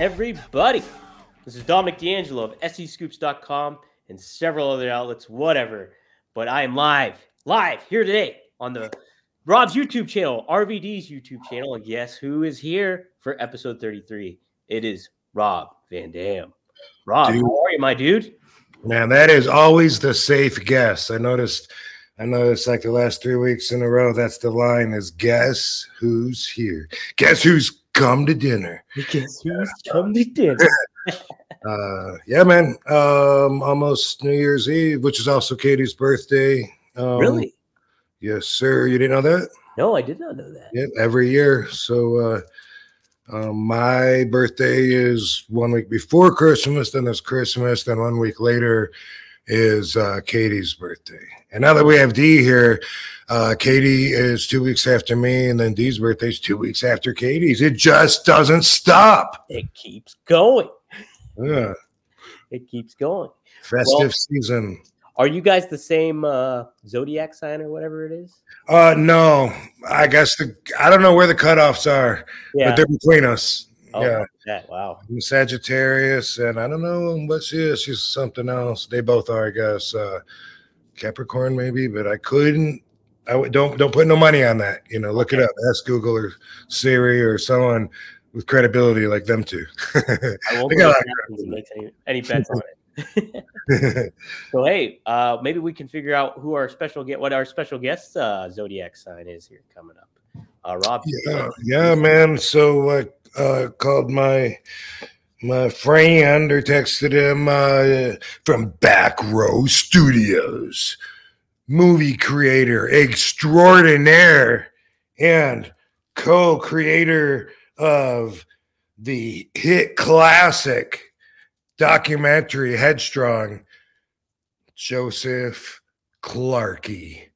everybody? This is Dominic D'Angelo of SEScoops.com and several other outlets, whatever. But I am live, live here today on the Rob's YouTube channel, RVD's YouTube channel. And guess who is here for episode 33? It is Rob Van Dam. Rob, Dude. how are you, my dude? Man, that is always the safe guess. I noticed. I noticed like the last three weeks in a row. That's the line: is guess who's here? Guess who's come to dinner? Guess who's come to dinner? Uh, yeah, man. Um, almost New Year's Eve, which is also Katie's birthday. Um, really? Yes, sir. You didn't know that? No, I did not know that. Yeah, every year. So uh, um, my birthday is one week before Christmas, then there's Christmas, then one week later is uh, Katie's birthday. And now that we have Dee here, uh, Katie is two weeks after me, and then Dee's birthday is two weeks after Katie's. It just doesn't stop. It keeps going. Yeah, It keeps going. festive Well- season. Are you guys the same uh, zodiac sign or whatever it is? Uh, no, I guess the I don't know where the cutoffs are, Yeah. but they're between us. Oh, yeah. that. Wow. I'm Sagittarius, and I don't know what she is. She's something else. They both are, I guess. Uh, Capricorn, maybe, but I couldn't. I don't don't put no money on that. You know, look it up. Ask Google or Siri or someone with credibility like them two. I won't They go got back and make any, any bets on it. so hey, uh, maybe we can figure out who our special get what our special guest uh, zodiac sign is here coming up. Uh, Rob, yeah, yeah, man. So I uh, called my my friend or texted him uh, from Back Row Studios, movie creator extraordinaire and co-creator of the hit classic documentary Headstrong, Joseph Clarkey.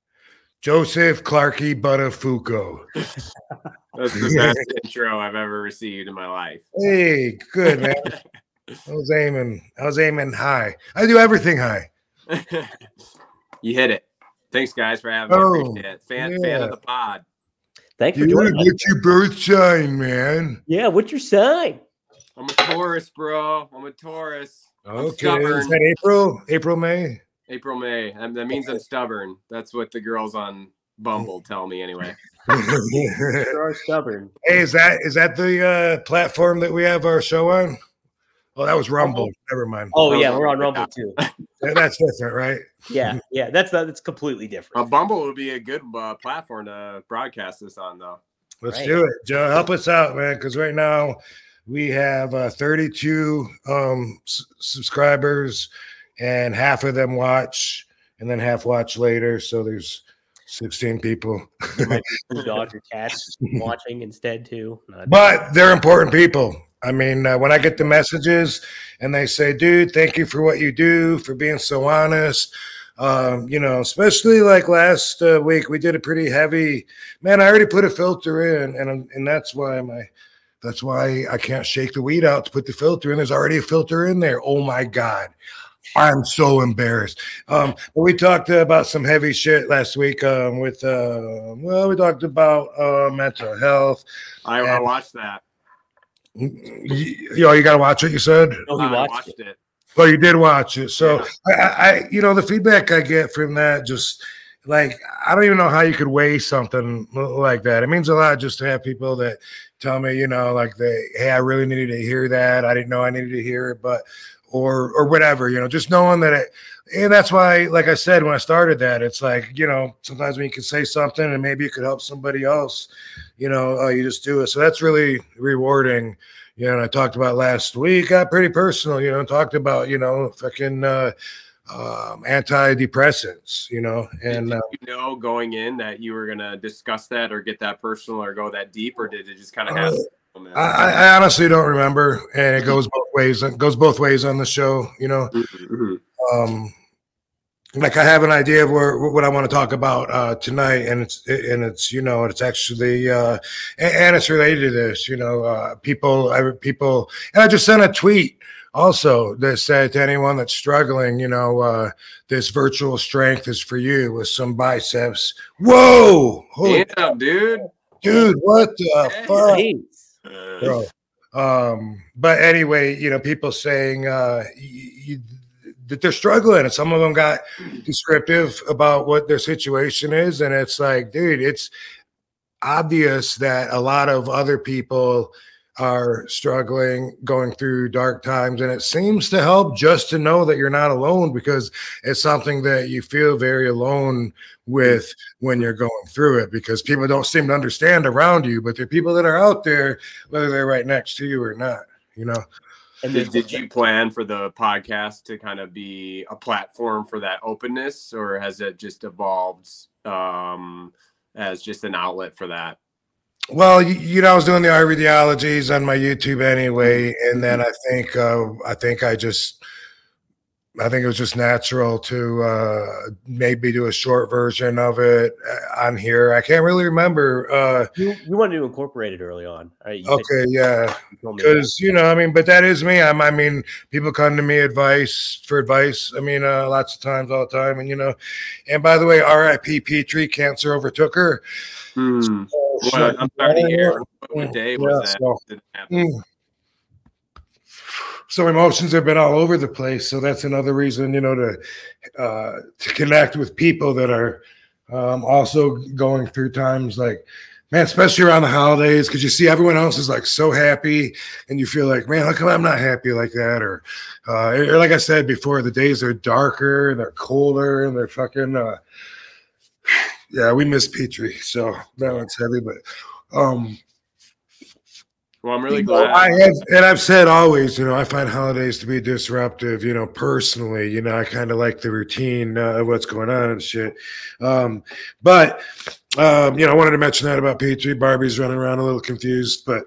Joseph Clarkey Buttafuoco. That's the best intro I've ever received in my life. Hey, good man. I was aiming. I was aiming high. I do everything high. you hit it. Thanks, guys, for having me. Oh, Appreciate it. Fan, fan of the pod. thanks for Dude, joining us. what's your birth sign, man? Yeah, what's your sign? I'm a Taurus, bro. I'm a Taurus. I'm Okay, is that April? April, May? April, May. That means I'm stubborn. That's what the girls on Bumble tell me, anyway. You are stubborn. hey, is that is that the uh, platform that we have our show on? Oh, that was Rumble. Never mind. Oh yeah, we're on Rumble too. Yeah, That's different, right? Yeah, yeah, that's that's completely different. A different. Bumble would be a good uh, platform to broadcast this on, though. Let's Right. do it, Joe. Help us out, man. Because right now we have uh, 32 um, s- subscribers, and half of them watch, and then half watch later. So there's 16 people, There might be two dogs or cats watching instead too. Not- but they're important people. I mean, uh, when I get the messages and they say, "Dude, thank you for what you do, for being so honest." Um, you know, especially like last uh, week, we did a pretty heavy. Man, I already put a filter in, and I'm- and that's why my that's why I can't shake the weed out to put the filter in. There's already a filter in there. Oh my god, I'm so embarrassed. Um, but we talked about some heavy shit last week. Um, with uh, well, we talked about uh, mental health. I, I watched that. You, you know, you got to watch it. You said. oh, he watched, watched it. it. Well, you did watch it, so Yeah. I, I, I- you know, the feedback I get from that, just like I don't even know how you could weigh something like that. It means a lot just to have people that tell me, you know, like they, hey, I really needed to hear that. I didn't know I needed to hear it, but or or whatever, you know, just knowing that it. And that's why, like I said when I started that, it's like you know, sometimes when you can say something and maybe it could help somebody else, you know, uh, you just do it. So that's really rewarding you know, and I talked about last week, got pretty personal, you know, talked about, you know, fucking uh, um, antidepressants, you know, and uh, you know going in that you were gonna discuss that or get that personal or go that deep, or did it just kind of Uh, happen? I, I honestly don't remember, and it goes both ways. It goes both ways on the show. You know, Mhm. um, like I have an idea of where what I want to talk about uh, tonight, and it's and it's you know it's actually uh, a- and it's related to this. You know, uh, people, I, people, and I just sent a tweet also that said to anyone that's struggling, you know, uh, this virtual strength is for you with some biceps. Whoa, holy Damn, dude. dude, what the fuck? Bro. Um, but anyway, you know, people saying uh, that they're struggling, and some of them got descriptive about what their situation is, and it's like, dude, it's obvious that a lot of other people are struggling, going through dark times, and it seems to help just to know that you're not alone because it's something that you feel very alone with when you're going through it because people don't seem to understand around you, but there are people that are out there, whether they're right next to you or not, you know. And Did, did you plan for the podcast to kind of be a platform for that openness, or has it just evolved um, as just an outlet for that? Well, you, you know, I was doing the ideologies on my YouTube anyway, and then I think uh, I think I just I think it was just natural to uh, maybe do a short version of it uh, on here. I can't really remember. Uh, you, you wanted to incorporate it early on. Right? You said- okay, yeah, you told me that. because you know, I mean, but that is me. I'm, I mean, people come to me advice for advice. I mean, uh, lots of times, all the time, and you know. And by the way, R.I.P. Petrie, cancer overtook her. Hmm. Oh, Well, I'm sorry to hear. What, day yeah, that? so- Did it happen? Mm. So emotions have been all over the place. So that's another reason, you know, to uh, to connect with people that are um, also going through times like, man, especially around the holidays, because you see everyone else is like so happy, and you feel like, man, how come I'm not happy like that? Or, uh, or like I said before, the days are darker and they're colder and they're fucking. Uh, yeah, we miss Petrie, so that one's heavy, but. Um, Well, I'm really you know, glad. I have, and I've said always, you know, I find holidays to be disruptive. You know, personally, you know, I kind of like the routine uh, of what's going on and shit. Um, but um, you know, I wanted to mention that about Petrie. Barbie's running around a little confused, but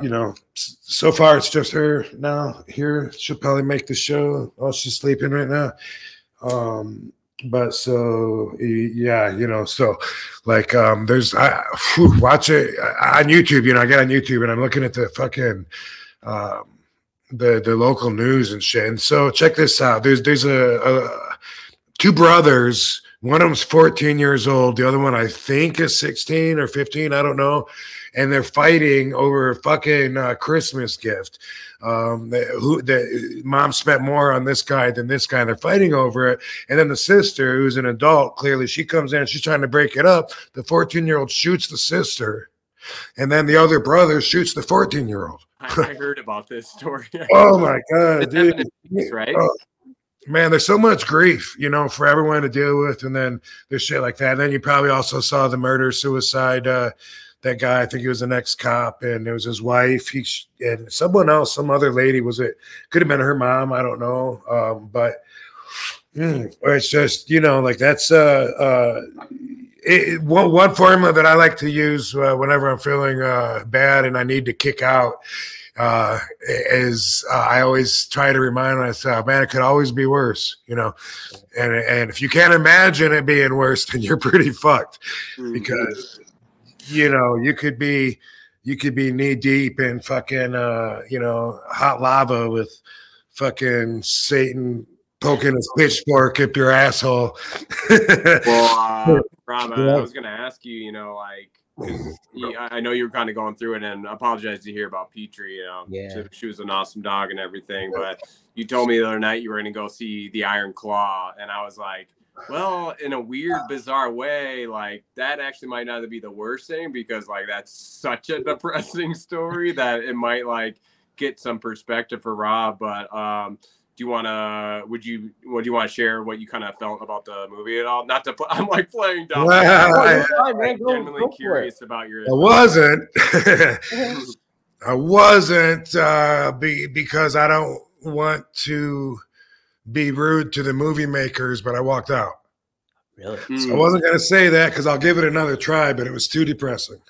you know, so far it's just her now here. She'll probably make the show. Oh, she's sleeping right now. Um, but so yeah, you know, so like um there's I whew, watch it on YouTube, you know, I get on YouTube and I'm looking at the fucking um the the local news and shit. And so check this out. There's there's a, a two brothers. One of them's 14 years old. The other one I think is 16 or 15. I don't know. And they're fighting over a fucking uh, Christmas gift. Um, the, who the mom spent more on this guy than this guy. They're fighting over it. And then the sister, who's an adult, clearly she comes in. She's trying to break it up. The 14 year old shoots the sister, and then the other brother shoots the 14 year old. I, I heard about this story. Oh my god, dude! happened right? Oh, man, there's so much grief, you know, for everyone to deal with, and then there's shit like that. And then you probably also saw the murder suicide. Uh, that guy, I think he was an ex cop, and it was his wife. He and someone else, some other lady, was it? Could have been her mom. I don't know. Um, but mm, it's just you know, like that's uh, uh, it, one, one formula that I like to use uh, whenever I'm feeling uh, bad and I need to kick out uh, is uh, I always try to remind myself, man, it could always be worse, you know. And and if you can't imagine it being worse, then you're pretty fucked Mhm. because you know you could be you could be knee deep in fucking uh, you know hot lava with fucking Satan poking his pitchfork up your asshole. Well, uh, Rob, I- Yeah. I was going to ask you, you know, like you- I I know you were kind of going through it, and I apologize to hear about Petrie. You know, Yeah. she, she was an awesome dog and everything, but you told me the other night you were going to go see the Iron Claw, and I was like, well, in a weird, bizarre way, like that actually might not be the worst thing because, like, that's such a depressing story that it might like get some perspective for Rob. But um, do you want to? Would you? Would you want to share what you kind of felt about the movie at all? Not to. Pl- I'm like playing dumb. Well, I- you're fine, man. I'm Go- genuinely go for it. curious about your. I wasn't. I wasn't uh, be, because I don't want to be rude to the movie makers, but I walked out. Really? Mm, I wasn't going to say that because I'll give it another try, but it was too depressing.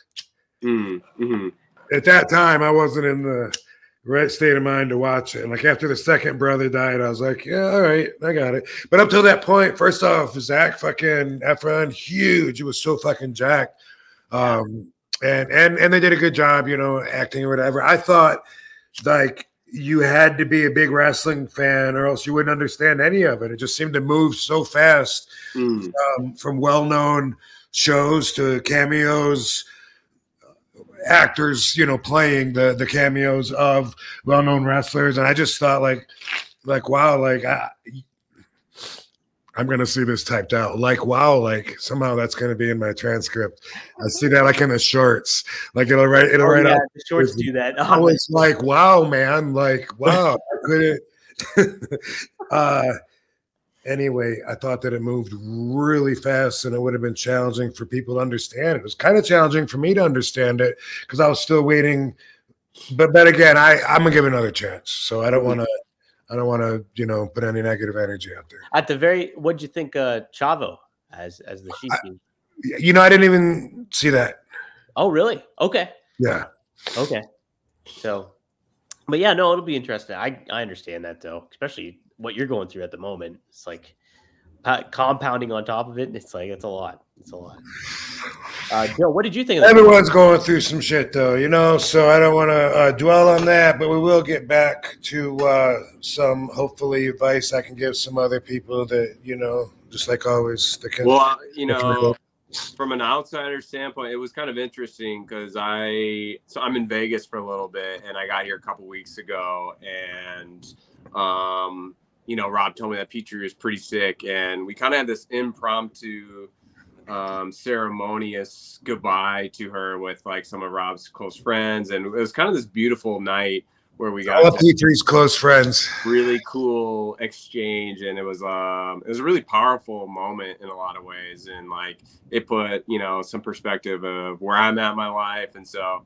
mm, mhm. At that time, I wasn't in the right state of mind to watch it. And like after the second brother died, I was like, yeah, all right, I got it. But up till that point, first off, Zach fucking Efron, huge. He was so fucking jacked. Um, and and and they did a good job, you know, acting or whatever. I thought like you had to be a big wrestling fan or else you wouldn't understand any of it. It just seemed to move so fast Mm. um, from well-known shows to cameos actors you know playing the the cameos of well-known wrestlers and i just thought like like wow like I, i'm gonna see this typed out like wow like somehow that's gonna be in my transcript i see that like in the shorts like it'll write it'll Oh, write yeah, out the shorts do that. I was like, wow, man, like, wow, I couldn't. uh, anyway, I thought that it moved really fast and it would have been challenging for people to understand. It was kind of challenging for me to understand it because I was still waiting. But but again, I I'm gonna give it another chance. So I don't want to. I don't want to, you know, put any negative energy out there. At the very, what'd you think, uh, Chavo as as the Shishi? You know, I didn't even see that. Oh, really? Okay, Yeah. okay. So, but yeah, no, it'll be interesting. I I understand that though, especially what you're going through at the moment. It's like compounding on top of it. It's like it's a lot. It's a lot. Uh, Joe, what did you think? Of that? Everyone's going through some shit, though, you know. So I don't want to uh, dwell on that, but we will get back to uh, some hopefully advice I can give some other people that you know, just like always. That can, Well, uh, you know, from an outsider standpoint, it was kind of interesting because I so I'm in Vegas for a little bit, and I got here a couple weeks ago, and um, you know, Rob told me that Petrie was pretty sick, and we kind of had this impromptu, um, ceremonious goodbye to her with like some of Rob's close friends, and it was kind of this beautiful night where we got all Petrie's close friends. really cool exchange and it was um it was a really powerful moment in a lot of ways and like it put you know some perspective of where i'm at in my life and so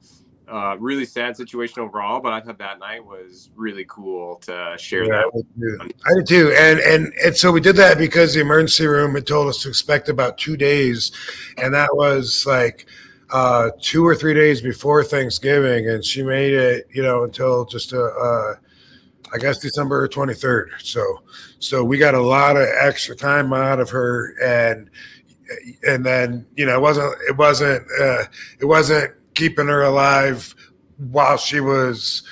uh really sad situation overall but i thought that night was really cool to share Yeah, that I did too. I did too. And, and and so we did that because the emergency room had told us to expect about two days, and that was like uh, two or three days before Thanksgiving, and she made it, you know, until just uh, uh, I guess December twenty third. So so we got a lot of extra time out of her, and and then you know it wasn't it wasn't uh, it wasn't keeping her alive while she was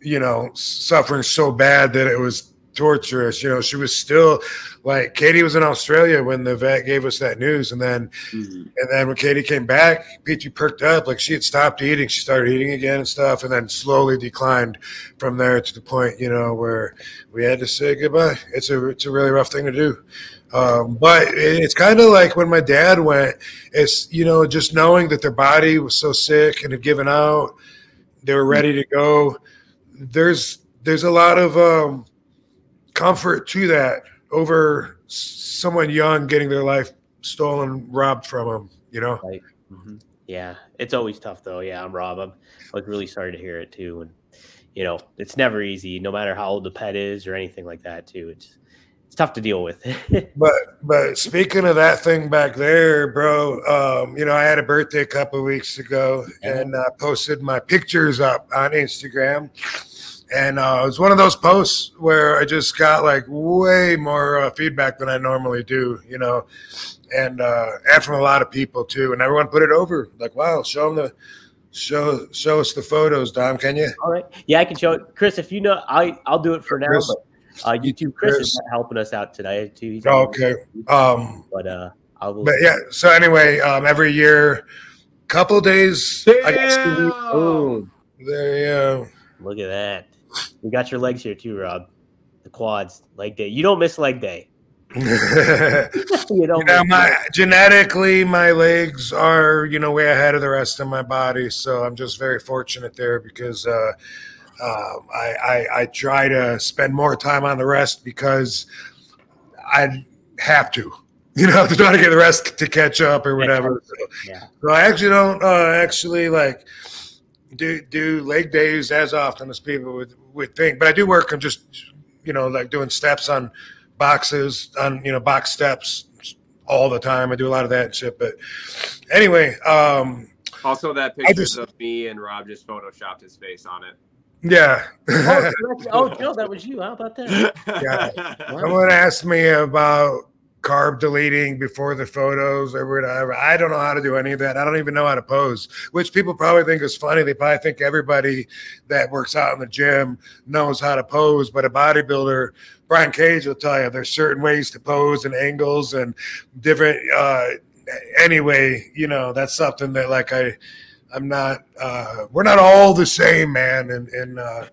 you know suffering so bad that it was torturous. You know she was still like katie was in australia when the vet gave us that news. And then Mhm. and then when katie came back peachy perked up. Like she had stopped eating. She started eating again and stuff and then slowly declined from there to the point you know where we had to say goodbye. It's a it's a really rough thing to do um, but it's kind of like when my dad went it's you know just knowing that their body was so sick and had given out they were ready to go there's there's a lot of um, comfort to that over someone young getting their life stolen robbed from them you know Mhm. Yeah, it's always tough though. Yeah, I'm Rob. I'm like really sorry to hear it too. And you know, it's never easy, no matter how old the pet is or anything like that. Too, it's it's tough to deal with. But but speaking of that thing back there, bro, um, you know, I had a birthday a couple of weeks ago Yeah. and I posted my pictures up on Instagram. And uh, it was one of those posts where I just got like way more uh, feedback than I normally do, you know, and uh, and from a lot of people too. And everyone put it over like, "Wow, show them the show show us the photos, Dom. Can you?" All right. Yeah, I can show it, Chris. If you know, I I'll do it for now. Chris. But uh, YouTube Chris, Chris. is helping us out today too. He's Oh, okay. Um, But uh, I will. but yeah. So anyway, um, every year, couple days, I guess. the week- Damn! Boom. There, yeah. Look at that. We got your legs here too, Rob. The quads, leg day. You don't miss leg day. You don't. you know, my genetically, my legs are you know way ahead of the rest of my body, so I'm just very fortunate there because uh, um, I, I I try to spend more time on the rest because I have to, you know, to try to get the rest to catch up or whatever. So, Yeah. so I actually don't uh, actually like do do leg days as often as people would would think, but I do work on just you know like doing steps on boxes on you know box steps all the time. I do a lot of that shit. But anyway, um, Also, that I picture just- of me and Rob just photoshopped his face on it. Yeah. Oh, so oh, Joe, that was you. How about that? Someone asked me about carb deleting before the photos or whatever. I don't know how to do any of that. I don't even know how to pose, which people probably think is funny. They probably think everybody that works out in the gym knows how to pose, but a bodybuilder, Brian Cage will tell you there's certain ways to pose and angles and different. Uh, anyway, you know that's something that like I, I'm not. Uh, we're not all the same, man, and and. Uh,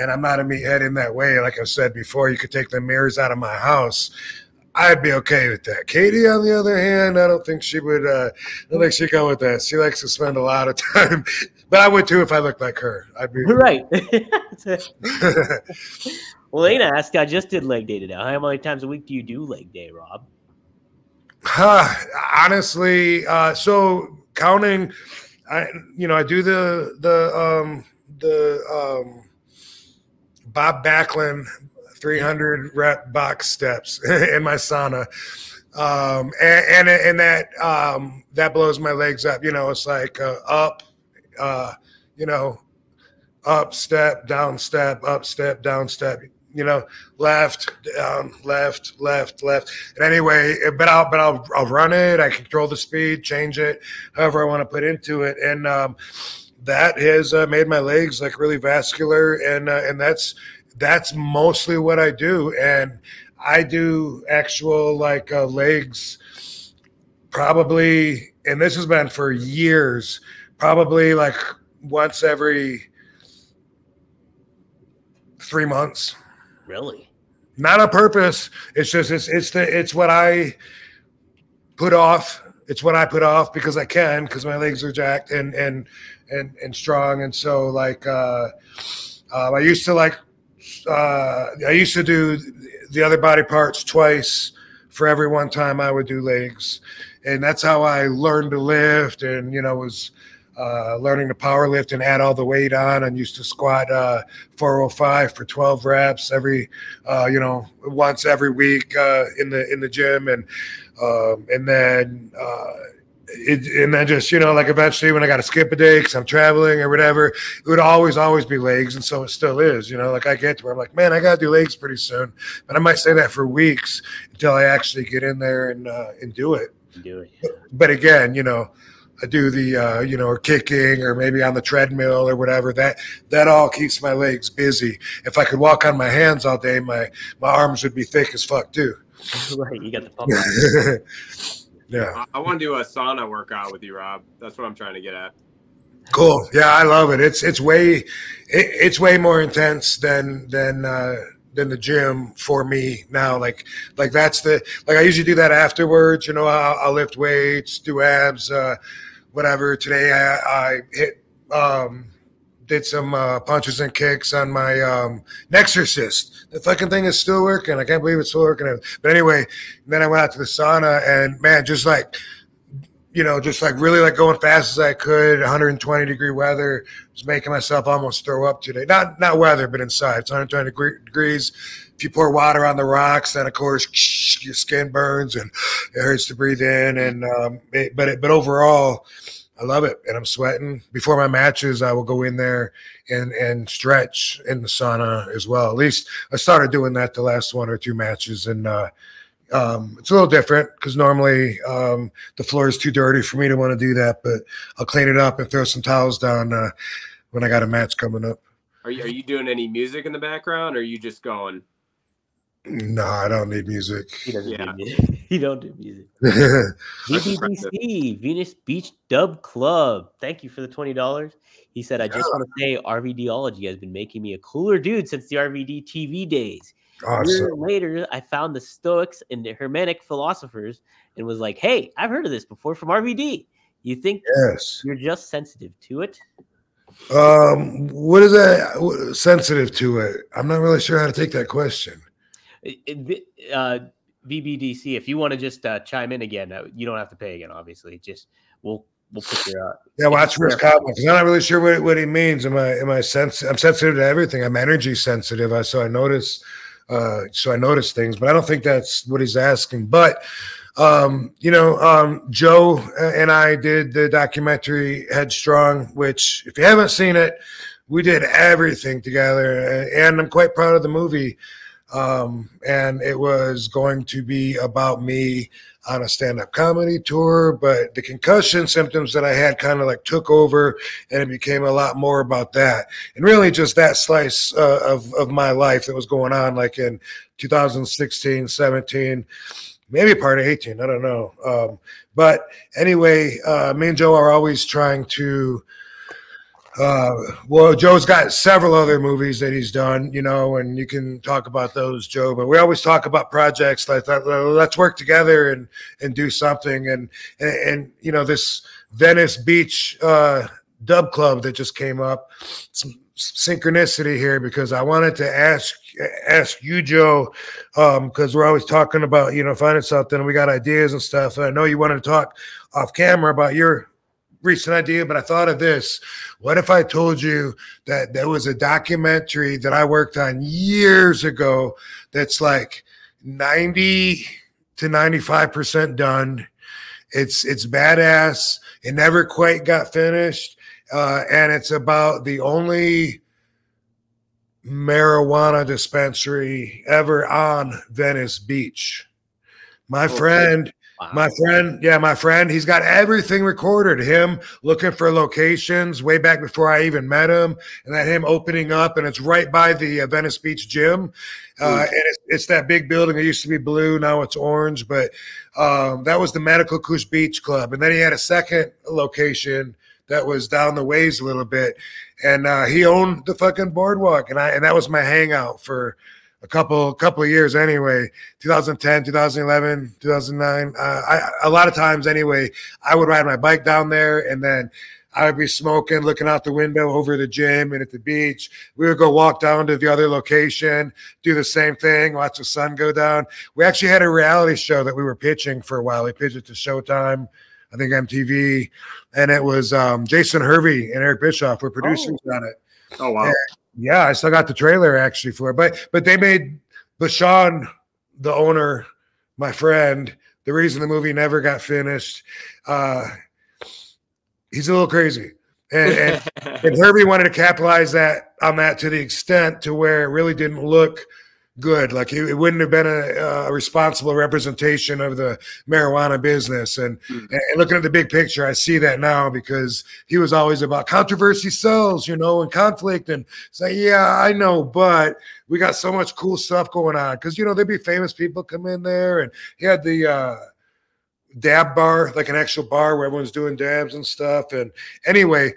and I'm not a meathead in that way. Like I said before, you could take the mirrors out of my house. I'd be okay with that. Katie, on the other hand, I don't think she would. Uh, I don't think she'd go with that. She likes to spend a lot of time, but I would too if I looked like her. I'd be right. well, Lena asked, I just did leg day today. How many times a week do you do leg day, Rob? Huh, honestly, uh, so counting, I you know I do the the um, the um, Bob Backlund 300 rep box steps in my sauna, um, and, and and that um, that blows my legs up. You know, it's like uh, up, uh, you know, up step down step up step down step you know, left, down, left, left, left. And anyway, but I'll but I'll I'll run it. I control the speed, change it, however I want to put into it, and um, that has uh, made my legs like really vascular, and uh, and that's that's mostly what I do, and I do actual like uh, legs, probably, and this has been for years, probably like once every three months Really? not on purpose. It's just it's it's the it's what I put off. It's what I put off because I can because my legs are jacked and and and and strong. And so like uh, uh, I used to like uh, I used to do the other body parts twice for every one time I would do legs, and that's how I learned to lift. And you know was. Uh, learning to power lift and add all the weight on and used to squat uh, 405 for 12 reps every uh, you know once every week uh, in the in the gym. And um, and then uh, it, and then just you know like eventually when I got to skip a day because I'm traveling or whatever it would always always be legs and so it still is you know? Like I get to where I'm like man I got to do legs pretty soon. But I might say that for weeks until I actually get in there and uh, and do it. Do it. but again, you know, I do the uh, you know, or kicking or maybe on the treadmill or whatever. That that all keeps my legs busy. If I could walk on my hands all day, my my arms would be thick as fuck too. right. You got the pump. yeah, I, I want to do a sauna workout with you, Rob. That's what I'm trying to get at. cool. Yeah, I love it. It's it's way it, it's way more intense than than uh, than the gym for me now. Like like that's the like I usually do that afterwards. You know, I'll, I'll lift weights, do abs, uh, whatever. Today I, I hit um, did some uh, punches and kicks on my um, Nexersys. The fucking thing is still working. I can't believe it's still working. But anyway, then I went out to the sauna and man, just like you know, just like really like going fast as I could. 120 degree weather. Was making myself almost throw up today. Not not weather, but inside. It's 120 degree, degrees. If you pour water on the rocks, then of course your skin burns and it hurts to breathe in. And um, it, but it, but overall, I love it, and I'm sweating. Before my matches, I will go in there and and stretch in the sauna as well. At least I started doing that the last one or two matches, and uh, um, it's a little different because normally um, the floor is too dirty for me to want to do that. But I'll clean it up and throw some towels down uh, when I got a match coming up. Are you, are you doing any music in the background, or are you just going? No, I don't need music. He doesn't Yeah. do music. He don't do music. That's impressive. VBBC, Venice Beach Dub Club. Thank you for the twenty dollars. He said, "I just want to say RVDology has been making me a cooler dude since the RVD TV days. Awesome. later, I found the Stoics and the Hermetic philosophers and was like, "Hey, I've heard of this before from RVD. You think Yes. you're just sensitive to it? Um, what is that? Sensitive to it? I'm not really sure how to take that question. Uh, VBDC, if you want to just uh, chime in again, uh, you don't have to pay again. Obviously, just we'll we'll put your uh, Yeah, watch. Risk Comics. I'm not really sure what, what he means. Am I am I sens- I'm sensitive to everything. I'm energy sensitive. I so I notice uh so I notice things, but I don't think that's what he's asking. But um, you know, um Joe and I did the documentary Headstrong, which if you haven't seen it, we did everything together, and I'm quite proud of the movie. Um, and it was going to be about me on a stand-up comedy tour, but the concussion symptoms that I had kind of like took over, and it became a lot more about that, and really just that slice uh, of of my life that was going on, like in 2016, 17, maybe part of 18, I don't know. Um, but anyway, uh, me and Joe are always trying to. Uh, well, Joe's got several other movies that he's done, you know, and you can talk about those, Joe. But we always talk about projects like that. Let's work together and and do something. And and, and you know, this Venice Beach uh, Dub Club that just came up. Some synchronicity here because I wanted to ask ask you, Joe, because we're always talking about you know finding something. We got ideas and stuff. And I know you wanted to talk off camera about your recent idea, but I thought of this. What if I told you that there was a documentary that I worked on years ago that's like 90 to 95% done. It's it's badass. It never quite got finished. Uh, and it's about the only marijuana dispensary ever on Venice Beach. My Oh, friend Wow. my friend, yeah, my friend, he's got everything recorded. Him looking for locations way back before I even met him, and then him opening up, and it's right by the uh, Venice Beach gym. Uh, and it's, it's that big building. It used to be blue, now it's orange. But um, that was the Medical Kush Beach Club, and then he had a second location that was down the ways a little bit, and uh, he owned the fucking boardwalk, and I and that was my hangout for a couple couple of years anyway 2010 2011 2009 uh, I, a lot of times anyway i would ride my bike down there and then i would be smoking looking out the window over the gym and at the beach. We would go walk down to the other location do the same thing watch the sun go down. We actually had a reality show that we were pitching for a while. We pitched it to showtime i think mtv and it was um, jason hervey and eric bischoff were producers on it. Oh wow. Yeah, I still got the trailer actually for it. But but they made Bashan, the owner, my friend, the reason the movie never got finished. Uh he's a little crazy. And, and, and Hervey wanted to capitalize that on that to the extent to where it really didn't look good. Like it, it wouldn't have been a, a responsible representation of the marijuana business. And, Mm. and looking at the big picture, I see that now because he was always about controversy sells, you know, and conflict. And say, yeah, I know, but we got so much cool stuff going on because you know there'd be famous people come in there, and he had the. uh dab bar, like an actual bar where everyone's doing dabs and stuff. And anyway,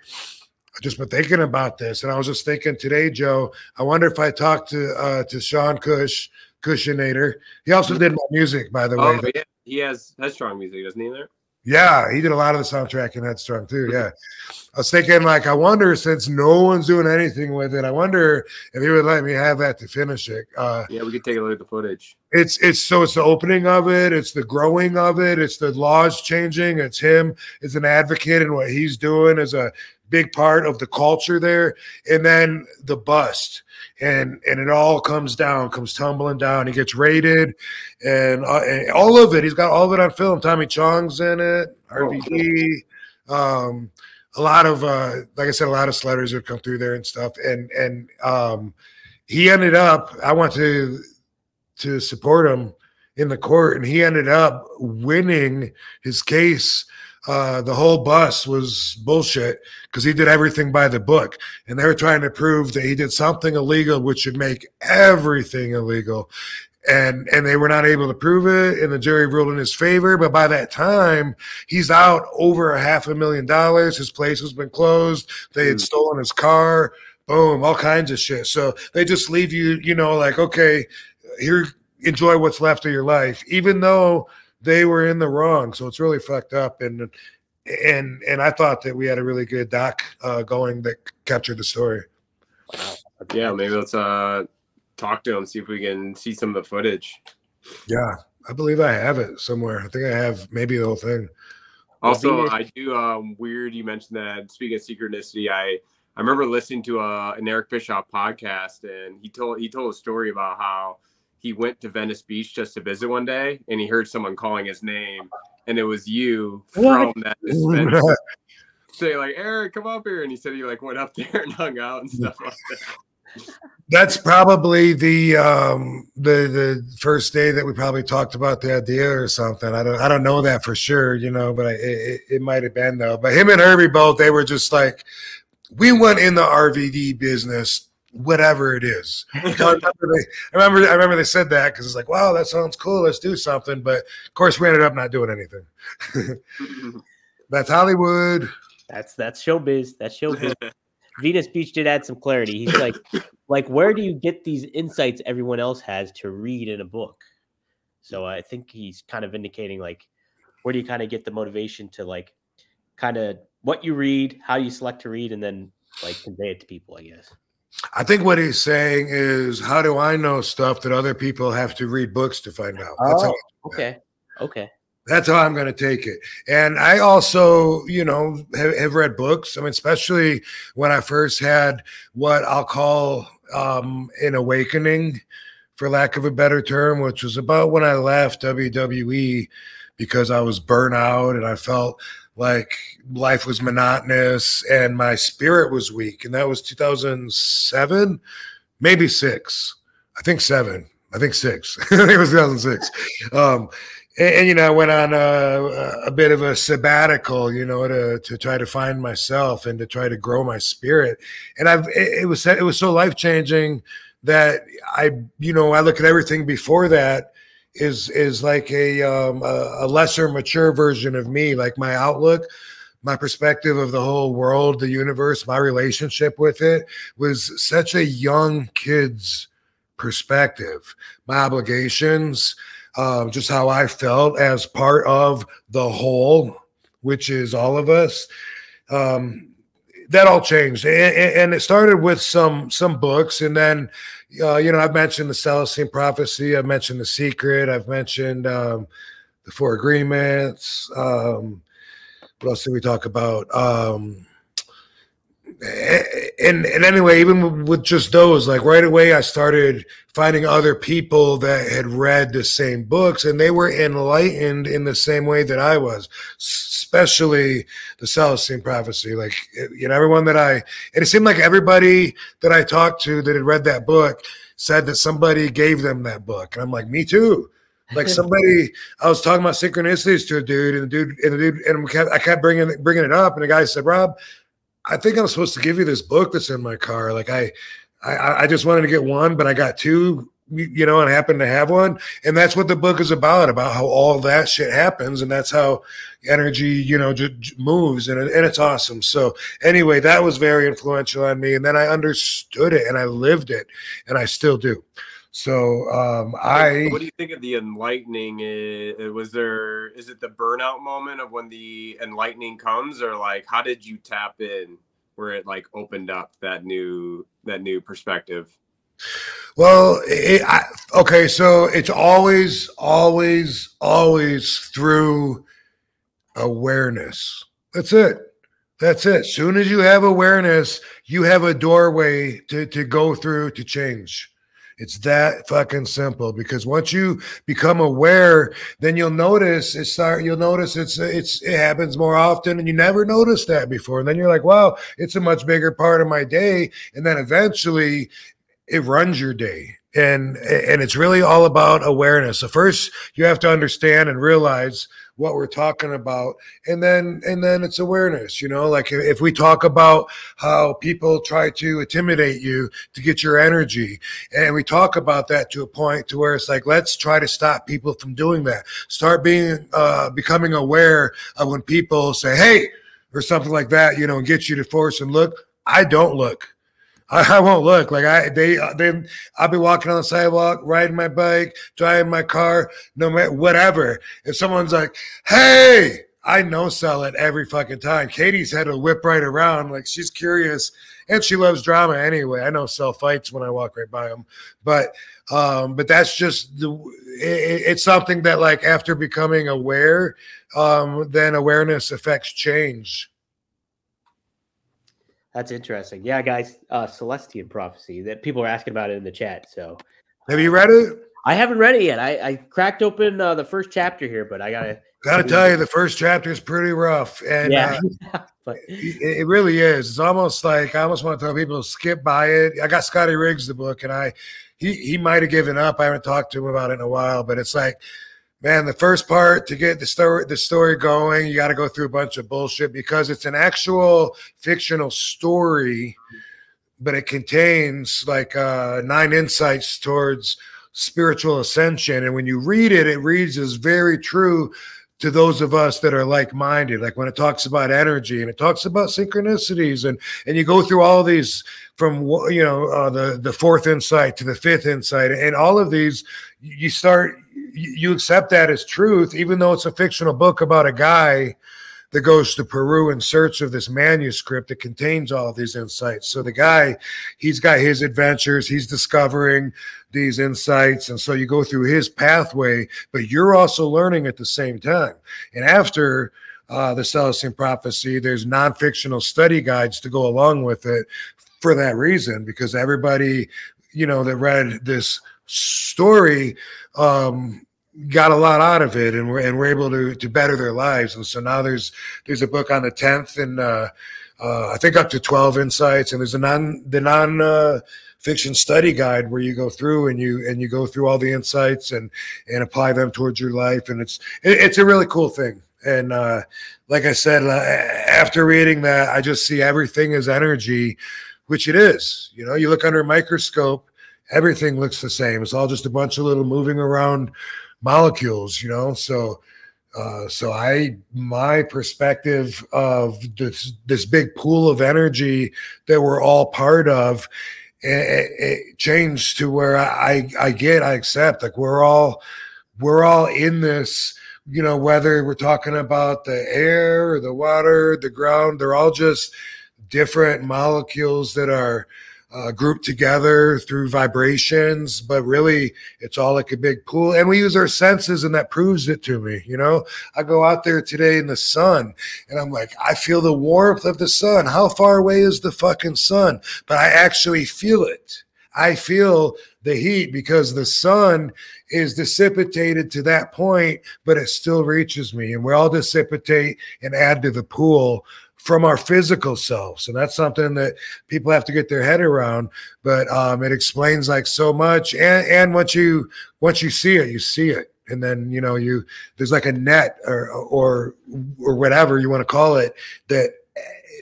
I just been thinking about this, and I was just thinking today, Joe. I wonder if I talked to uh, to Sean Cush, Cushionator. He also did my music, by the way. oh yeah, he has Headstrong music, doesn't he? There. Yeah, he did a lot of the soundtrack in Headstrong too. Yeah. I was thinking, like, I wonder since no one's doing anything with it, I wonder if he would let me have that to finish it. Uh, Yeah, we could take a look at the footage. it's it's so it's the opening of it, it's the growing of it, it's the laws changing, it's him as an advocate and what he's doing is a big part of the culture there, and then the bust. And and it all comes down, comes tumbling down. He gets raided, and, uh, and all of it. He's got all of it on film. Tommy Chong's in it, RVD, um, a lot of uh, like I said, a lot of sledders have come through there and stuff. And and um, he ended up. I went to to support him in the court, and he ended up winning his case. Uh, the whole bus was bullshit because he did everything by the book, and they were trying to prove that he did something illegal, which should make everything illegal. And and they were not able to prove it, and the jury ruled in his favor. But by that time, he's out over a half a million dollars. His place has been closed. They had Mm. stolen his car. Boom, all kinds of shit. So they just leave you, you know, like okay, here, enjoy what's left of your life, even though they were in the wrong. So it's really fucked up. And and and I thought that we had a really good doc uh, going that captured the story. Yeah, maybe let's uh talk to him, see if we can see some of the footage. Yeah, I believe I have it somewhere. I think I have maybe the whole thing. Also, I do um weird. You mentioned that. Speaking of synchronicity, I I remember listening to a, an Eric Bischoff podcast, and he told he told a story about how he went to Venice Beach just to visit one day, and he heard someone calling his name, and it was you What? from that say like, Eric, come up here, and he said he like went up there and hung out and stuff like that. That's probably the um the the first day that we probably talked about the idea or something. I don't I don't know that for sure, you know, but I, it, it might have been though. But him and Hervey both they were just like, we went in the RVD business, whatever it is. I remember they, I remember I remember they said that because it's like, wow, that sounds cool. Let's do something. But of course, we ended up not doing anything. That's Hollywood. That's that's showbiz. That's showbiz. Venice Beach did add some clarity. He's like, like, where do you get these insights everyone else has to read in a book? So I think he's kind of indicating like, where do you kind of get the motivation to like, kind of what you read, how you select to read, and then like convey it to people. I guess. I think what he's saying is, how do I know stuff that other people have to read books to find out? That's how Oh, okay. Okay. That's how I'm going to take it. And I also, you know, have, have read books. I mean, especially when I first had what I'll call um, an awakening, for lack of a better term, which was about when I left WWE because I was burnt out and I felt like life was monotonous and my spirit was weak. And that was 2007, maybe six. I think seven. I think six. I think it was 2006. Um, and, and, you know, I went on a, a bit of a sabbatical, you know, to to try to find myself and to try to grow my spirit. And I've it, it was it was so life changing that I, you know, I look at everything before that is is like a um, a, a lesser mature version of me, like my outlook. My perspective of the whole world, the universe, my relationship with it was such a young kid's perspective. My obligations, um, just how I felt as part of the whole, which is all of us. Um, that all changed, and, and, it started with some some books, and then uh, you know I've mentioned the Celestine Prophecy, I've mentioned the Secret, I've mentioned um, the Four Agreements. Um, what else did we talk about? Um, and and anyway, even with just those, like right away, I started finding other people that had read the same books, and they were enlightened in the same way that I was. Especially the Celestine Prophecy, like eh, you know, everyone that I, and it seemed like everybody that I talked to that had read that book said that somebody gave them that book, and I'm like, me too. Like somebody, I was talking about synchronicities to a dude, and the dude, and the dude, and I kept bringing bringing it up, and the guy said, "Rob." I think I'm supposed to give you this book that's in my car. Like I, I, I just wanted to get one, but I got two, you know, and I happened to have one. And that's what the book is about, about how all that shit happens. And that's how energy, you know, just moves. And, and it's awesome. So anyway, that was very influential on me. And then I understood it and I lived it and I still do. So um, I. What do you think of the enlightening? Uh, was there? Is it the burnout moment of when the enlightening comes, or like how did you tap in where it like opened up that new that new perspective? Well, it, I, okay, so it's always, always, always through awareness. That's it. That's it. Soon as you have awareness, you have a doorway to, to go through to change. It's that fucking simple because once you become aware, then you'll notice it start you'll notice it's it's it happens more often and you never noticed that before. And then you're like, wow, it's a much bigger part of my day. And then eventually it runs your day. And and it's really all about awareness. So first you have to understand and realize what we're talking about. And then and then it's awareness you know like if we talk about how people try to intimidate you to get your energy and we talk about that to a point to where it's like let's try to stop people from doing that. Start being uh becoming aware of when people say hey or something like that you know and get you to force and look. I don't look I, I won't look like I they they I'll be walking on the sidewalk, riding my bike, driving my car, no matter whatever. If someone's like, "Hey," I know sell it every fucking time. Katie's had to whip right around, like she's curious and she loves drama anyway. I know sell fights when I walk right by them, but um, but that's just the it, it's something that like after becoming aware, um, then awareness affects change. That's interesting. Yeah, guys, uh Celestine prophecy that people are asking about it in the chat. So Have you read it? I haven't read it yet. I, I cracked open uh, the first chapter here, but I gotta Gotta tell you, the first chapter is pretty rough, and yeah, uh, but it, it really is. It's almost like I almost want to tell people to skip by it. I got Scotty Riggs the book, and I he he might have given up. I haven't talked to him about it in a while, but it's like, man, the first part to get the story the story going, you got to go through a bunch of bullshit because it's an actual fictional story, but it contains like uh, nine insights towards spiritual ascension, and when you read it, it reads as very true to those of us that are like-minded. Like when it talks about energy and it talks about synchronicities and and you go through all these from you know uh, the the fourth insight to the fifth insight and all of these you start you accept that as truth even though it's a fictional book about a guy that goes to Peru in search of this manuscript that contains all these insights. So the guy, he's got his adventures, he's discovering these insights. And so you go through his pathway, but you're also learning at the same time. And after uh, the Celestine prophecy, there's non fictional study guides to go along with it for that reason, because everybody, you know, that read this story, um, got a lot out of it and we're and we're able to to better their lives. And so now there's there's a book on the 10th and uh, uh i think up to 12 insights. And there's a non the non uh, fiction study guide where you go through and you and you go through all the insights and and apply them towards your life. And it's it, it's a really cool thing. And uh like i said uh, after reading that i just see everything as energy which it is. You know you look under a microscope everything looks the same it's all just a bunch of little moving around molecules, you know. So, uh, so I my perspective of this this big pool of energy that we're all part of, it, it changed to where I I get I accept like we're all we're all in this. You know, whether we're talking about the air, or the water, the ground, they're all just different molecules that are uh, grouped together through vibrations, but really it's all like a big pool. And we use our senses, and that proves it to me. You know, I go out there today in the sun, and I'm like, I feel the warmth of the sun. How far away is the fucking sun? But I actually feel it. I feel the heat because the sun is dissipated to that point, but it still reaches me. And we all dissipate and add to the pool from our physical selves and that's something that people have to get their head around but um, it explains like so much and and once you once you see it you see it and then you know you there's like a net or or or whatever you want to call it that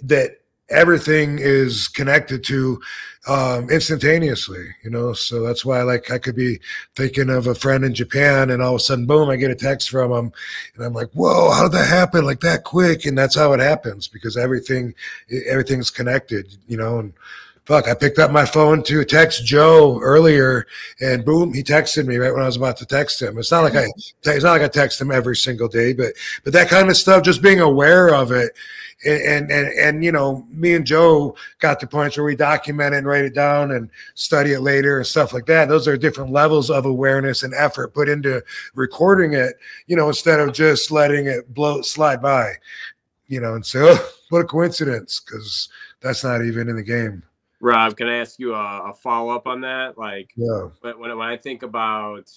that everything is connected to um, instantaneously, you know. So that's why, like, I could be thinking of a friend in Japan, and all of a sudden, boom, I get a text from him, and I'm like, "Whoa, how did that happen like that quick?" And that's how it happens because everything, everything's connected, you know. And fuck, I picked up my phone to text Joe earlier, and boom, he texted me right when I was about to text him. It's not like I, it's not like I text him every single day, but but that kind of stuff, just being aware of it, and and and you know, me and Joe got to points where we document it and write it down and study it later and stuff like that. Those are different levels of awareness and effort put into recording it, you know, instead of just letting it blow slide by, you know. And so, what a coincidence, because that's not even in the game. Rob, can I ask you a, a follow up on that? Like, Yeah. when, when when I think about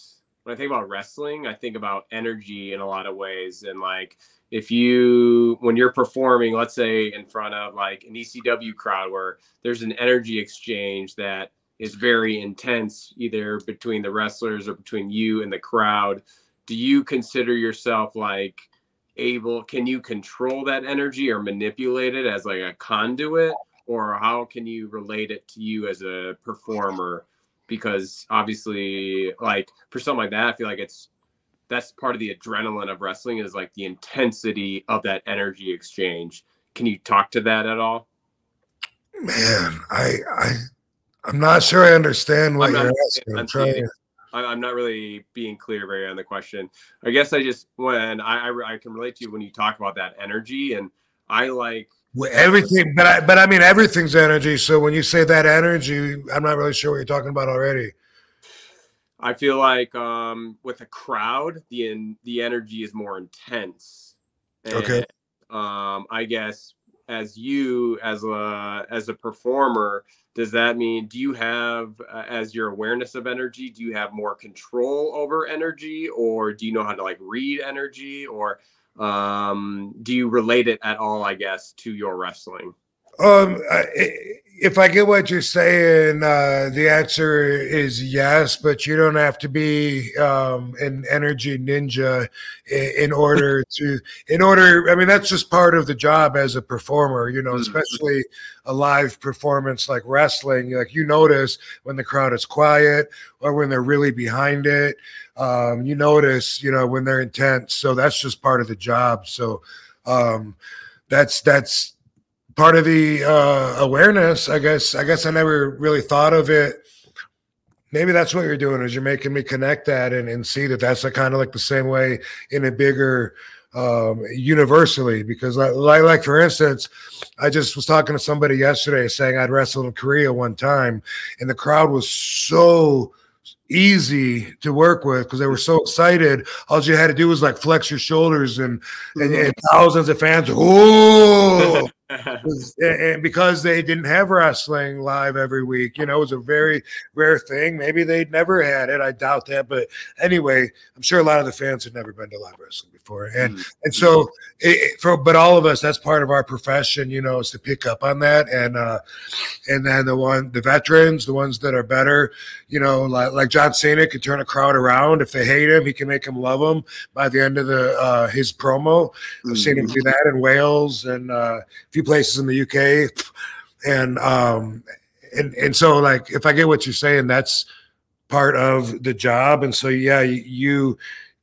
when I think about wrestling, I think about energy in a lot of ways. And like, if you when you're performing, let's say in front of like an ECW crowd where there's an energy exchange that is very intense, either between the wrestlers or between you and the crowd. Do you consider yourself like able? Can you control that energy or manipulate it as like a conduit? Or how can you relate it to you as a performer because obviously like for something like that i feel like it's that's part of the adrenaline of wrestling is like the intensity of that energy exchange can you talk to that at all Man, I I I'm not sure I understand what I'm you're asking. I'm I'm trying. i'm not really being clear very on the question i guess i just when I, I i can relate to you when you talk about that energy and i like Well, everything, but I, but I mean everything's energy. So when you say that energy, I'm not really sure what you're talking about already. I feel like um, with a crowd, the en- the energy is more intense. Okay. Um, I guess as you as a as a performer, does that mean do you have uh, as your awareness of energy? Do you have more control over energy, or do you know how to like read energy? Or um, do you relate it at all? I guess to your wrestling. Um, if I get what you're saying, uh, the answer is yes, but you don't have to be um, an energy ninja in, in order to, in order. I mean, that's just part of the job as a performer, you know, Mhm. especially a live performance like wrestling. Like you notice when the crowd is quiet or when they're really behind it. Um, you notice, you know, when they're intense. So that's just part of the job. So um, that's that's part of the uh, awareness. I guess. I guess I never really thought of it. Maybe that's what you're doing is you're making me connect that and, and see that that's like kind of like the same way in a bigger um universally because like, like for instance i just was talking to somebody yesterday saying i'd wrestled in korea one time and the crowd was so easy to work with because they were so excited all you had to do was like flex your shoulders and and, and thousands of fans oh and because they didn't have wrestling live every week, you know, it was a very rare thing. Maybe they'd never had it. I doubt that. But anyway, I'm sure a lot of the fans had never been to live wrestling before. And and so it- for but all of us, that's part of our profession, you know, is to pick up on that. And uh and then the one the veterans, the ones that are better, you know, like like John Cena can turn a crowd around. If they hate him, he can make them love him by the end of the uh his promo. I've seen him do that in Wales and uh, a few places in the UK, and um, and and so like if I get what you're saying, that's part of the job, and so yeah, you, you